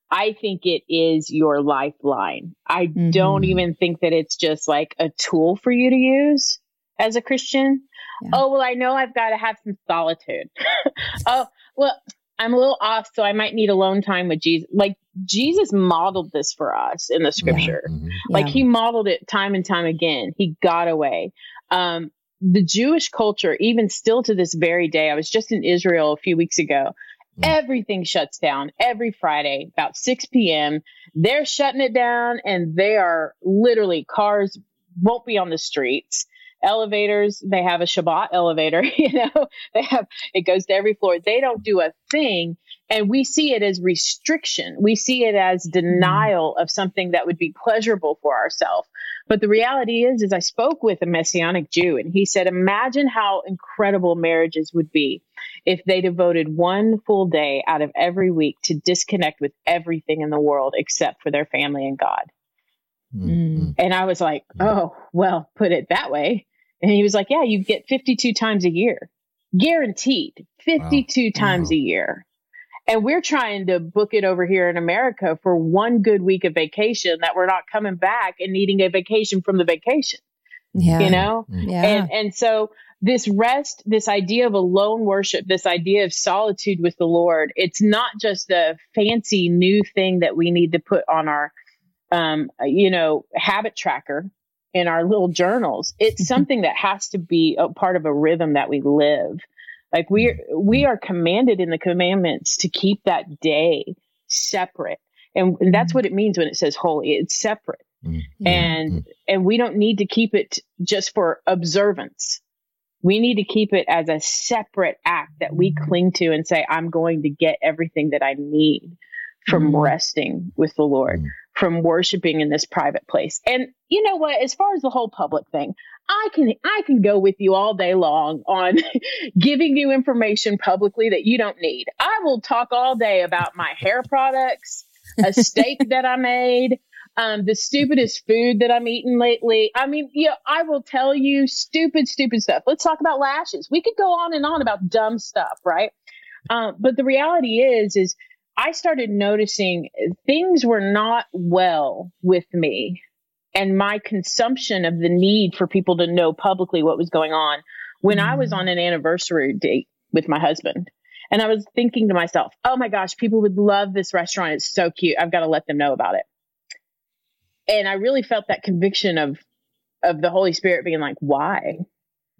I think it is your lifeline. I don't Mhm. even think that it's just like a tool for you to use as a Christian. Yeah. Oh, well, I know I've got to have some solitude. oh, well, I'm a little off, so I might need alone time with Jesus. Like Jesus modeled this for us in the scripture. Mhm. Like Yeah. he modeled it time and time again. He got away. Um, the Jewish culture, even still to this very day, I was just in Israel a few weeks ago. Mm. Everything shuts down every Friday about 6 p.m. They're shutting it down and they are literally cars won't be on the streets. Elevators, they have a Shabbat elevator, you know, they have it goes to every floor. They don't do a thing. And we see it as restriction. We see it as denial of something that would be pleasurable for ourselves. But the reality is, is I spoke with a Messianic Jew and he said, imagine how incredible marriages would be if they devoted one full day out of every week to disconnect with everything in the world except for their family and God. Mm. And I was like, oh, well, put it that way. And he was like, yeah, you get 52 times a year, guaranteed 52 times Wow. a year. And we're trying to book it over here in America for one good week of vacation that we're not coming back and needing a vacation from the vacation, Yeah. you know? Mm. Yeah. And and so this rest, this idea of alone worship, this idea of solitude with the Lord, it's not just a fancy new thing that we need to put on our um, you know, habit tracker in our little journals. It's something that has to be a part of a rhythm that we live. Like we we are commanded in the commandments to keep that day separate. And, and that's what it means when it says holy. It's separate Mm. and and we don't need to keep it just for observance we need to keep it as a separate act that we cling to and say i'm going to get everything that i need from Mm. resting with the lord. From worshiping in this private place and you know what as far as the whole public thing i can i can go with you all day long on giving you information publicly that you don't need i will talk all day about my hair products a steak that i made um, the stupidest food that I'm eating lately. I mean, yeah, I will tell you stupid, stupid stuff. Let's talk about lashes. We could go on and on about dumb stuff, right? Um, but the reality is, is I started noticing things were not well with me and my consumption of the need for people to know publicly what was going on when I was mm. on an anniversary date with my husband. And I was thinking to myself, oh my gosh, people would love this restaurant. It's so cute. I've got to let them know about it and I really felt that conviction of of the Holy Spirit being like, why?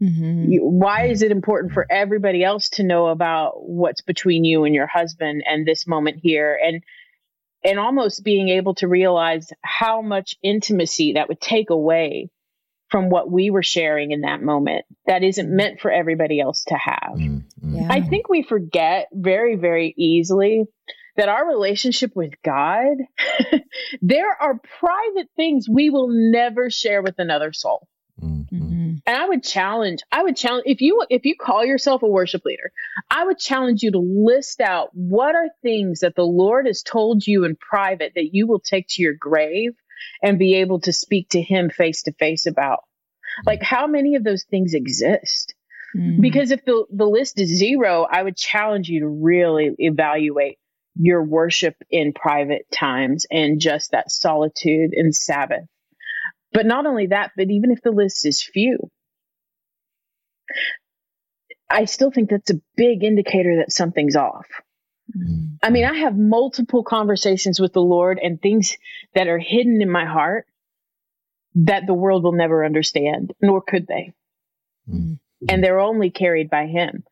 Mhm. You, why is it important for everybody else to know about what's between you and your husband and this moment here? And and almost being able to realize how much intimacy that would take away from what we were sharing in that moment that isn't meant for everybody else to have. Mm. Mm. Yeah. I think we forget very, very easily that our relationship with God, there are private things we will never share with another soul. Mm. And I would challenge, I would challenge if you if you call yourself a worship leader, I would challenge you to list out what are things that the Lord has told you in private that you will take to your grave and be able to speak to him face to face about. Like how many of those things exist? Mhm. because if the the list is zero i would challenge you to really evaluate your worship in private times and just that solitude and sabbath but not only that but even if the list is few i still think that's a big indicator that something's off Mhm. i mean i have multiple conversations with the lord and things that are hidden in my heart that the world will never understand nor could they Mhm. and they're only carried by him.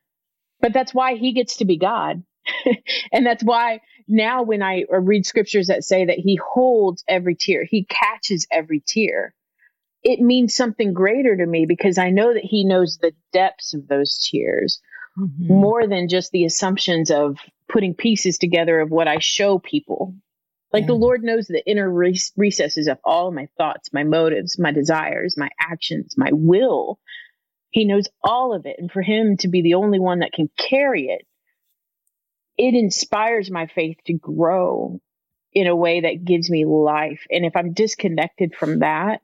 But that's why he gets to be God. and that's why now when I read scriptures that say that he holds every tear, he catches every tear, it means something greater to me because I know that he knows the depths of those tears mm-hmm. more than just the assumptions of putting pieces together of what I show people. Like yeah. the Lord knows the inner recesses of all my thoughts, my motives, my desires, my actions, my will. He knows all of it. And for him to be the only one that can carry it it inspires my faith to grow in a way that gives me life. And if I'm disconnected from that,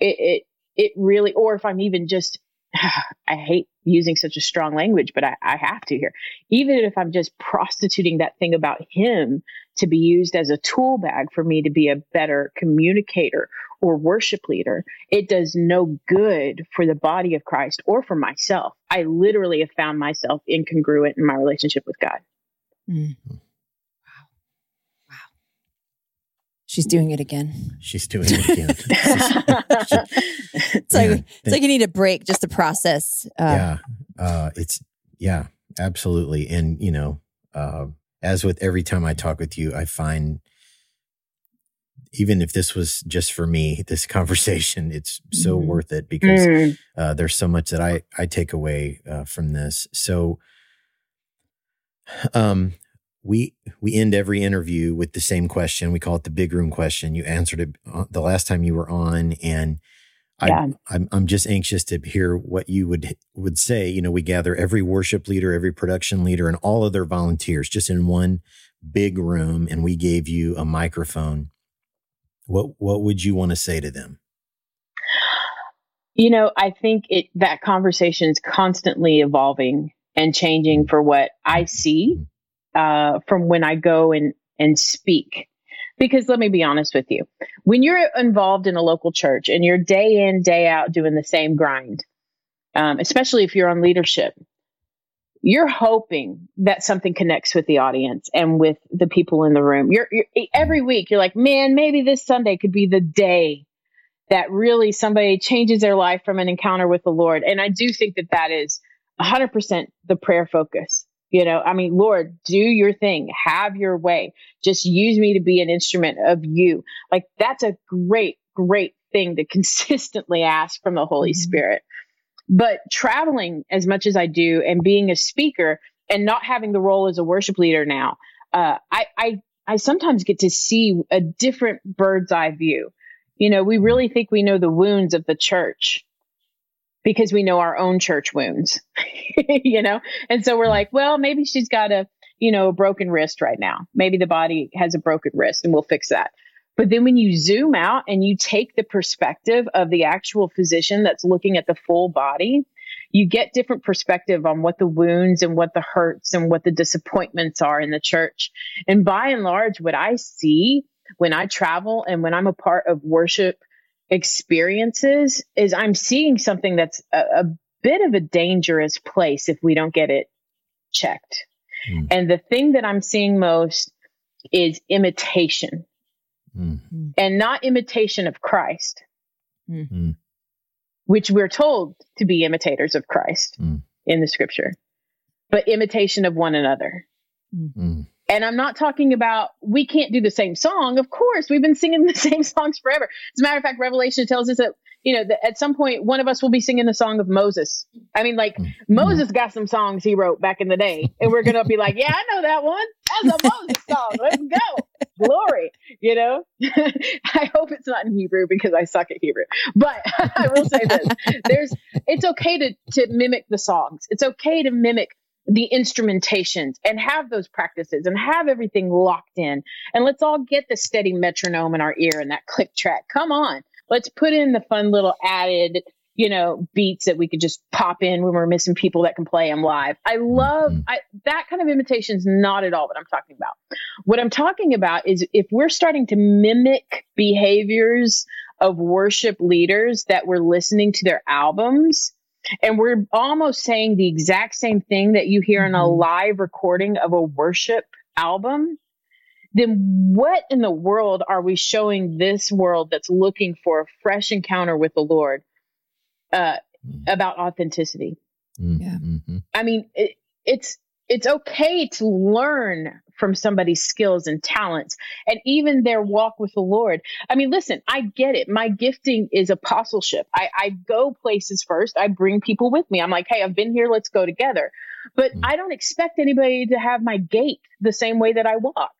it, it, it really, or if I'm even just, I hate using such a strong language, but I, I have to here. Even if I'm just prostituting that thing about him to be used as a tool bag for me to be a better communicator or worship leader, it does no good for the body of Christ or for myself. I literally have found myself incongruent in my relationship with God. Mm. Wow. Wow. She's doing it again. She's doing it again. it's like it's like you need a break just to process. Uh, yeah. Uh, it's yeah, absolutely. And you know, uh, as with every time I talk with you, I find even if this was just for me, this conversation, it's so mm. worth it because mm. uh, there's so much that I I take away uh, from this. So, um, we we end every interview with the same question. We call it the big room question. You answered it uh, the last time you were on, and I, yeah. I'm I'm just anxious to hear what you would would say. You know, we gather every worship leader, every production leader, and all of their volunteers just in one big room, and we gave you a microphone. What what would you want to say to them? You know, I think it that conversation is constantly evolving and changing for what I see mm-hmm uh, from when I go and, and speak. Because let me be honest with you, when you're involved in a local church and you're day in, day out doing the same grind, um, especially if you're on leadership, you're hoping that something connects with the audience and with the people in the room. You're, you're, every week you're like, man, maybe this Sunday could be the day that really somebody changes their life from an encounter with the Lord. And I do think that that is 100% the prayer focus. You know, I mean, Lord, do your thing, have your way. Just use me to be an instrument of you. Like that's a great, great thing to consistently ask from the Holy mm-hmm. Spirit. But traveling as much as I do and being a speaker and not having the role as a worship leader now, uh, I, I, I sometimes get to see a different bird's eye view. You know, we really think we know the wounds of the church because we know our own church wounds, you know? And so we're mm. like, well, maybe she's got a, you know, a broken wrist right now. Maybe the body has a broken wrist and we'll fix that. But then when you zoom out and you take the perspective of the actual physician that's looking at the full body, you get different perspective on what the wounds and what the hurts and what the disappointments are in the church. And by and large, what I see when I travel and when I'm a part of worship experiences is I'm seeing something that's a, a bit of a dangerous place if we don't get it checked. Mm. And the thing that I'm seeing most is imitation mm. and not imitation of Christ, mm. which we're told to be imitators of Christ hmm. in the scripture, but imitation of one another. And I'm not talking about we can't do the same song. Of course, we've been singing the same songs forever. As a matter of fact, Revelation tells us that, you know, that at some point one of us will be singing the song of Moses. I mean, like mm-hmm. Moses got some songs he wrote back in the day, and we're going to be like, yeah, I know that one. That's a Moses song. Let's go. Glory. You know, I hope it's not in Hebrew because I suck at Hebrew. But I will say this there's, it's okay to, to mimic the songs. It's okay to mimic the instrumentations and have those practices and have everything locked in. And let's all get the steady metronome in our ear and that click track. Come on. Let's put in the fun little added, you know, beats that we could just pop in when we're missing people that can play them live. I love mm-hmm. I, that kind of imitation is not at all what I'm talking about. What I'm talking about is if we're starting to mimic behaviors of worship leaders that we're listening to their albums, and we're almost saying the exact same thing that you hear in a mm-hmm. live recording of a worship album, then what in the world are we showing this world that's looking for a fresh encounter with the Lord uh, mm. about authenticity? Mm-hmm. Yeah. I mean, it, it's it's okay to learn from somebody's skills and talents and even their walk with the Lord. I mean, listen, I get it. My gifting is apostleship. I, I go places first. I bring people with me. I'm like, hey, I've been here. Let's go together. But Mm. I don't expect anybody to have my gait the same way that I walk.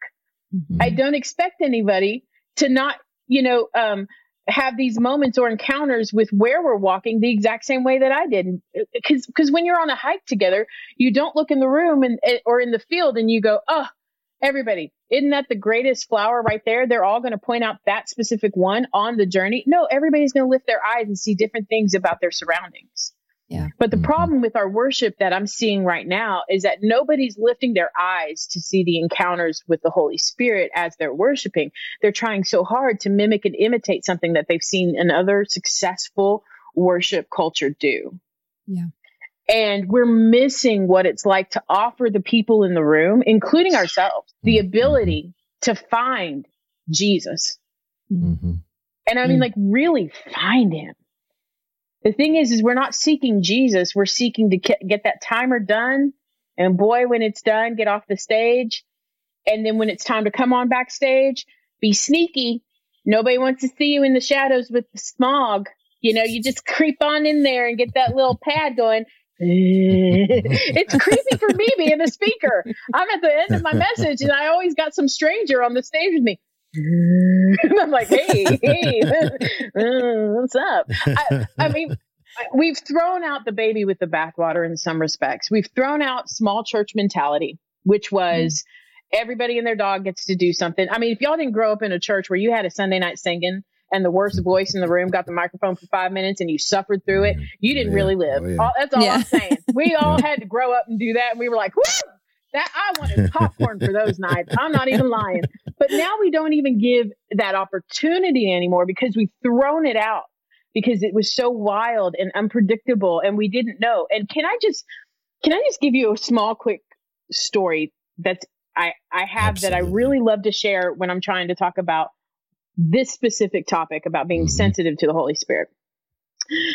Mm-hmm. I don't expect anybody to not, you know, um, have these moments or encounters with where we're walking the exact same way that I did. Because because when you're on a hike together, you don't look in the room and eh, or in the field and you go, oh, everybody, isn't that the greatest flower right there? They're all going to point out that specific one on the journey. No, everybody's going to lift their eyes and see different things about their surroundings. Yeah. But the Mhm. problem with our worship that I'm seeing right now is that nobody's lifting their eyes to see the encounters with the Holy Spirit as they're worshiping. They're trying so hard to mimic and imitate something that they've seen another successful worship culture do. Yeah. And we're missing what it's like to offer the people in the room, including ourselves, the Mhm. ability to find Jesus. Mm-hmm. And I mean, Mm. like, really find him. The thing is, is we're not seeking Jesus. We're seeking to get that timer done. And boy, when it's done, get off the stage. And then when it's time to come on backstage, be sneaky. Nobody wants to see you in the shadows with the smog. You know, you just creep on in there and get that little pad going. it's creepy for me being the speaker. I'm at the end of my message and I always got some stranger on the stage with me. And I'm like, hey, hey, uh, what's up? I, I mean, we've thrown out the baby with the bathwater in some respects. We've thrown out small church mentality, which was everybody and their dog gets to do something. I mean, if y'all didn't grow up in a church where you had a Sunday night singing and the worst mm-hmm. voice in the room got the microphone for five minutes and you suffered through it, mm-hmm. you didn't oh, Yeah. really live. Oh, yeah. all, that's all Yeah. I'm saying. We all had to grow up and do that. And we were like, whoo, that I wanted popcorn for those nights. I'm not even lying. But now we don't even give that opportunity anymore because we've thrown it out because it was so wild and unpredictable and we didn't know. And can I just can I just give you a small quick story that's I I have that I really love to share when I'm trying to talk about this specific topic about being Mhm. sensitive to the Holy Spirit.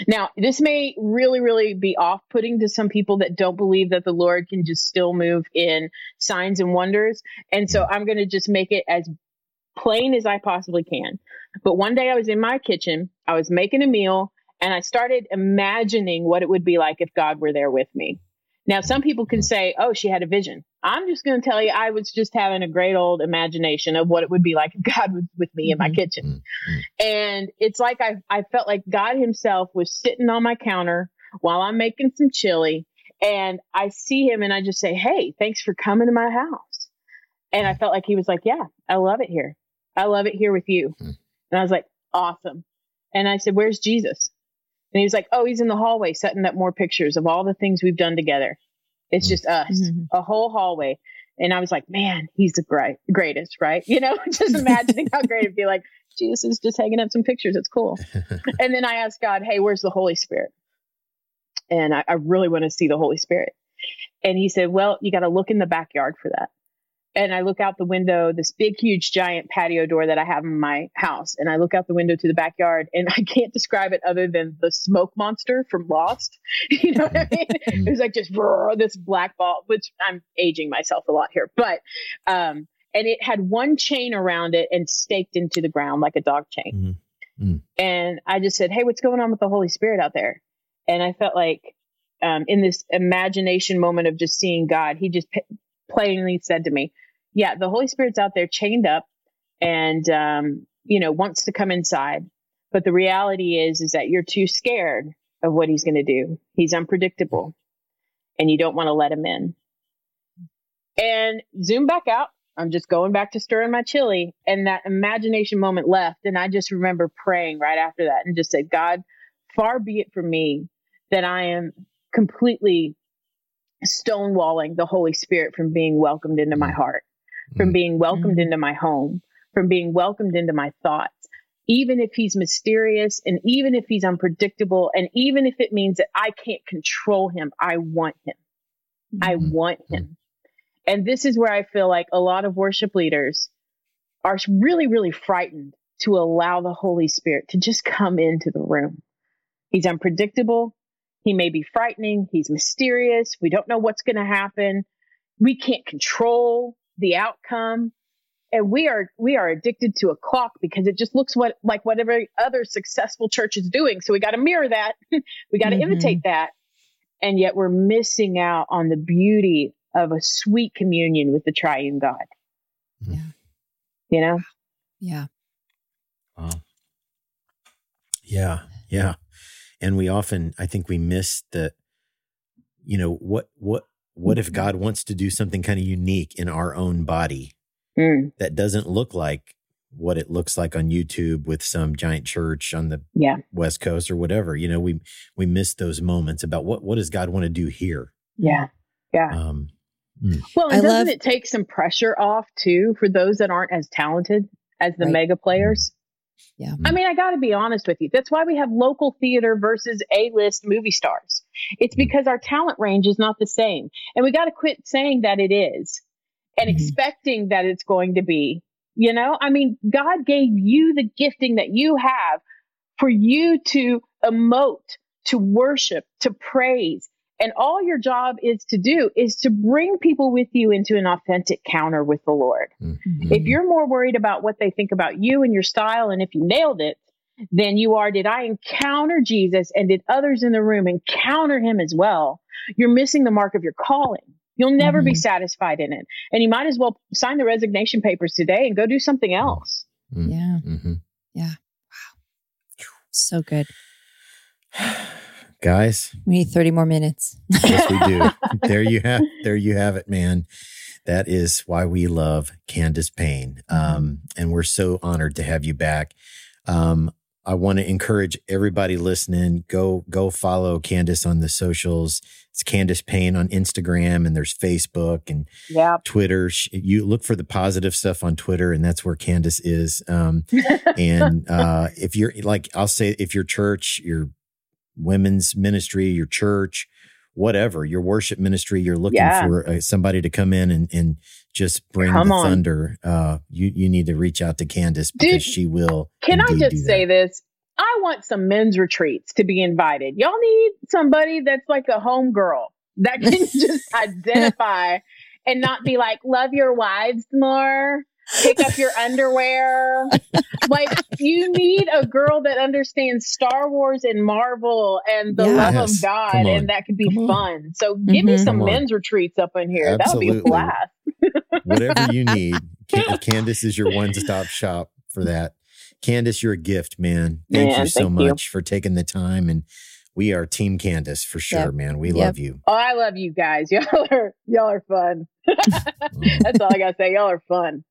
Now, this may really, really be off putting to some people that don't believe that the Lord can just still move in signs and wonders. And so I'm going to just make it as plain as I possibly can. But one day I was in my kitchen, I was making a meal, and I started imagining what it would be like if God were there with me. Now, some people can say, oh, she had a vision. I'm just going to tell you, I was just having a great old imagination of what it would be like if God was with me in my Mhm. kitchen. And it's like I, I felt like God Himself was sitting on my counter while I'm making some chili. And I see Him and I just say, Hey, thanks for coming to my house. And I felt like He was like, Yeah, I love it here. I love it here with you. Hmm. And I was like, Awesome. And I said, Where's Jesus? And he was like, Oh, he's in the hallway setting up more pictures of all the things we've done together. It's Hmm. just us, Mhm. a whole hallway. And I was like, Man, he's the great, greatest, right? You know, just imagining how great it'd be like, Jesus is just hanging up some pictures. It's cool. and then I asked God, Hey, where's the Holy Spirit? And I, I really want to see the Holy Spirit. And he said, Well, you got to look in the backyard for that. And I look out the window, this big, huge, giant patio door that I have in my house. And I look out the window to the backyard, and I can't describe it other than the smoke monster from Lost. you know what I mean? It was like just brrr, this black ball, which I'm aging myself a lot here. But, um, and it had one chain around it and staked into the ground like a dog chain. And I just said, Hey, what's going on with the Holy Spirit out there? And I felt like, um, in this imagination moment of just seeing God, he just p- plainly said to me, Yeah, the Holy Spirit's out there chained up and, um, you know, wants to come inside. But the reality is, is that you're too scared of what he's going to do. He's unpredictable and you don't want to let him in. And zoom back out. I'm just going back to stirring my chili. And that imagination moment left. And I just remember praying right after that and just said, God, far be it from me that I am completely stonewalling the Holy Spirit from being welcomed into my heart, from Mm. being welcomed Mm. into my home, from being welcomed into my thoughts. Even if he's mysterious and even if he's unpredictable, and even if it means that I can't control him, I want him. I Mhm. want him. And this is where I feel like a lot of worship leaders are really, really frightened to allow the Holy Spirit to just come into the room. He's unpredictable. He may be frightening. He's mysterious. We don't know what's going to happen. We can't control the outcome. And we are we are addicted to a clock because it just looks what like what every other successful church is doing. So we got to mirror that. we got to Mhm. imitate that. And yet we're missing out on the beauty of a sweet communion with the triune God. Yeah. You know? Yeah. Wow. Yeah, yeah. And we often, I think we miss the, you know, what, what, what if God wants to do something kind of unique in our own body Mm, that doesn't look like what it looks like on YouTube with some giant church on the yeah. West Coast or whatever? You know, we we miss those moments about what what does God want to do here? Yeah. Yeah. Um, Well, I and doesn't love- it take some pressure off too for those that aren't as talented as the Right. mega players? Yeah. I mean, I got to be honest with you. That's why we have local theater versus A list movie stars. It's Mhm. because our talent range is not the same. And we got to quit saying that it is and Mhm. expecting that it's going to be. You know, I mean, God gave you the gifting that you have for you to emote, to worship, to praise. And all your job is to do is to bring people with you into an authentic counter with the Lord. Mm-hmm. If you're more worried about what they think about you and your style, and if you nailed it, then you are, did I encounter Jesus and did others in the room encounter him as well? You're missing the mark of your calling. You'll never be Mhm. satisfied in it. And you might as well sign the resignation papers today and go do something else. Yeah. mm, Yeah. mhm. So good. Guys, We need 30 more minutes. yes, we do. there you have there you have it, man. That is why we love Candace Payne. Um, and we're so honored to have you back. Um, I want to encourage everybody listening, go go follow Candace on the socials. It's Candace Payne on Instagram and there's Facebook and Yeah. Twitter. You look for the positive stuff on Twitter, and that's where Candace is. Um, and uh, if you're like, I'll say, if your church, your women's ministry, your church, whatever, your worship ministry, you're looking Yeah. for uh, somebody to come in and, and just bring Come the on. thunder. Uh, you you need to reach out to Candace because Dude, she will. Can I just say this? I want some men's retreats to be invited. Y'all need somebody that's like a home girl that can just identify and not be like, love your wives more, pick up your underwear. like, you need a girl that understands Star Wars and Marvel and the love of God, and that could be Come on. fun. So, give me Mhm. some men's retreats up in here. That would be a blast. Whatever you need, Can- Candace is your one stop shop for that. Candace, you're a gift, man. Thank Man, you so thank you. much for taking the time. And we are Team Candace for sure, Yep. man. We Yep. love you. Oh, I love you guys. Y'all are y'all are fun. That's all I gotta say. Y'all are fun.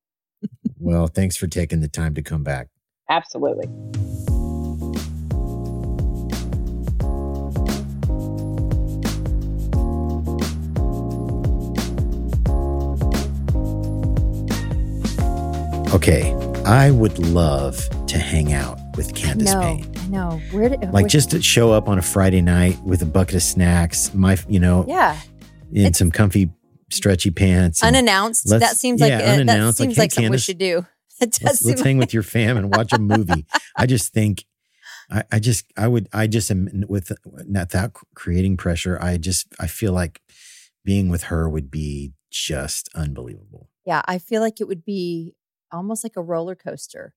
Well, thanks for taking the time to come back. Absolutely. Okay, I would love to hang out with Candace no, Payne. I know. Where did Like just to show up on a Friday night with a bucket of snacks, my you know, yeah, in It's- some comfy stretchy pants. unannounced. That seems like yeah, that unannounced, like, seems hey, like something we should do. It does let's, let's hang like- with your fam and watch a movie. I just think, I, I just, I would, I just am with not that creating pressure. I just, I feel like being with her would be just unbelievable. Yeah, I feel like it would be almost like a roller coaster.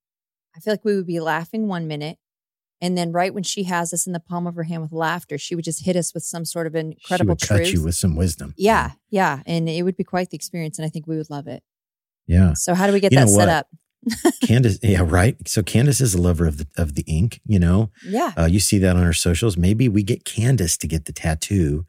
I feel like we would be laughing one minute, and then right when she has us in the palm of her hand with laughter, she would just hit us with some sort of incredible she would truth. cut you with some wisdom. yeah, yeah, and it would be quite the experience, and I think we would love it. yeah. So, how do we get You that set up? Candace, yeah, right. So Candace is a lover of the of the ink. You know, Yeah, uh, you see that on her socials. Maybe we get Candace to get the tattoo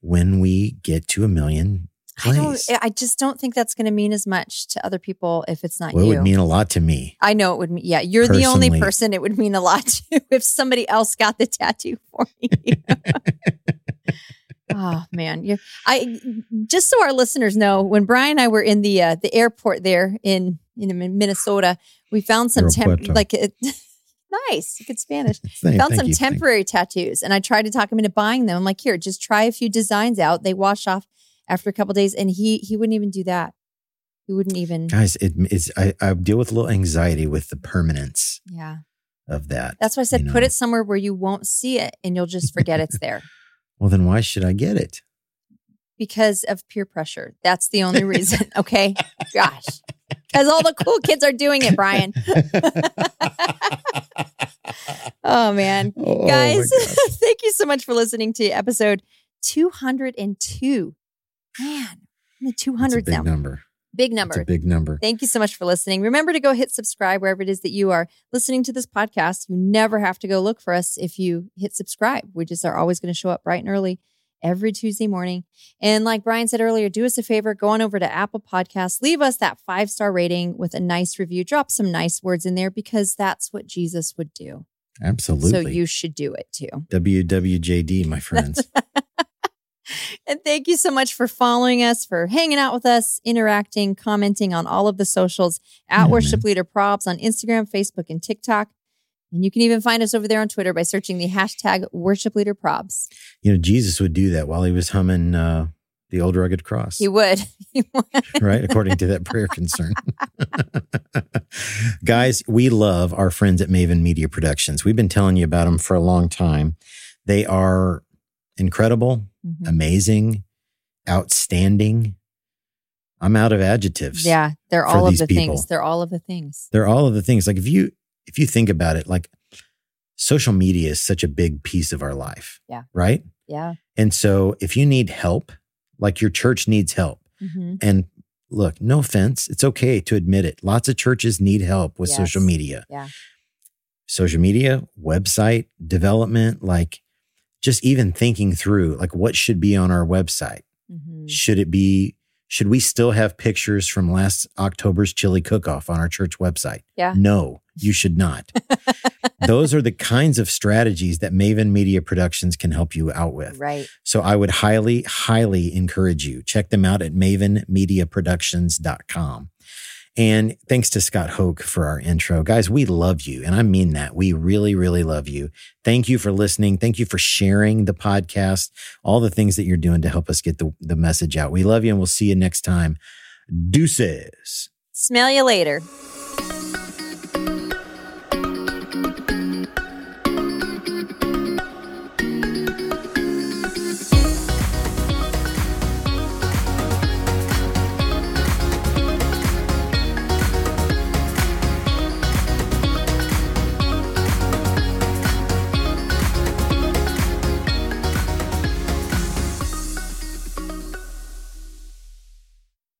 when we get to a million I don't. I just don't think that's going to mean as much to other people if it's not Well, it would mean a lot to me. I know it would mean. Yeah, you're the only person it would mean a lot to if somebody else got the tattoo for you. oh man, you I just so our listeners know, when Brian and I were in the uh, the airport there in in Minnesota, we found some temp like it, nice. You could Spanish. Thank- found some you. Temporary tattoos, and I tried to talk him into buying them. I'm like, here, just try a few designs out. They wash off after a couple days, and he he wouldn't even do that. He wouldn't even. Guys, it, it's I, I deal with a little anxiety with the permanence Yeah. of that. That's why I said you put know. it somewhere where you won't see it and you'll just forget it's there. Well, then why should I get it? because of peer pressure. That's the only reason. Okay. Gosh. Because all the cool kids are doing it, Brian. oh, man. Oh, oh Guys, thank you so much for listening to episode 202. Man, I'm the 200 big now. number. Big It's number. a big number. Thank you so much for listening. Remember to go hit subscribe wherever it is that you are listening to this podcast. You never have to go look for us if you hit subscribe. We just are always going to show up bright and early every Tuesday morning. And like Brian said earlier, do us a favor, go on over to Apple Podcasts, leave us that five star rating with a nice review, drop some nice words in there because that's what Jesus would do. Absolutely. So you should do it too. WWJD, my friends. And thank you so much for following us, for hanging out with us, interacting, commenting on all of the socials at Yeah, Worship Leader Probs on Instagram, Facebook, and TikTok. And you can even find us over there on Twitter by searching the hashtag Worship Leader Probs. you know, Jesus would do that while he was humming uh, the old rugged cross, He would. He would. right? According to that prayer concern. Guys, we love our friends at Maven Media Productions. We've been telling you about them for a long time. They are incredible, Mhm. amazing, outstanding. I'm out of adjectives. Yeah, they're all of the people. things. They're all of the things. They're all of the things. Like if you if you think about it, like social media is such a big piece of our life. Yeah. Right? Yeah. And so if you need help, like your church needs help. hmm And look, no offense, it's okay to admit it. Lots of churches need help with Yes. social media. Yeah. Social media, website development, like just even thinking through like what should be on our website. hmm Should it be should we still have pictures from last October's chili cook-off on our church website? Yeah. No, you should not. Those are the kinds of strategies that Maven Media Productions can help you out with. Right. So I would highly, highly encourage you. Check them out at mavenmediaproductions.com. And thanks to Scott Hoke for our intro. Guys, we love you. And I mean that. We really, really love you. Thank you for listening. Thank you for sharing the podcast, all the things that you're doing to help us get the, the message out. We love you and we'll see you next time. Deuces. Smell you later.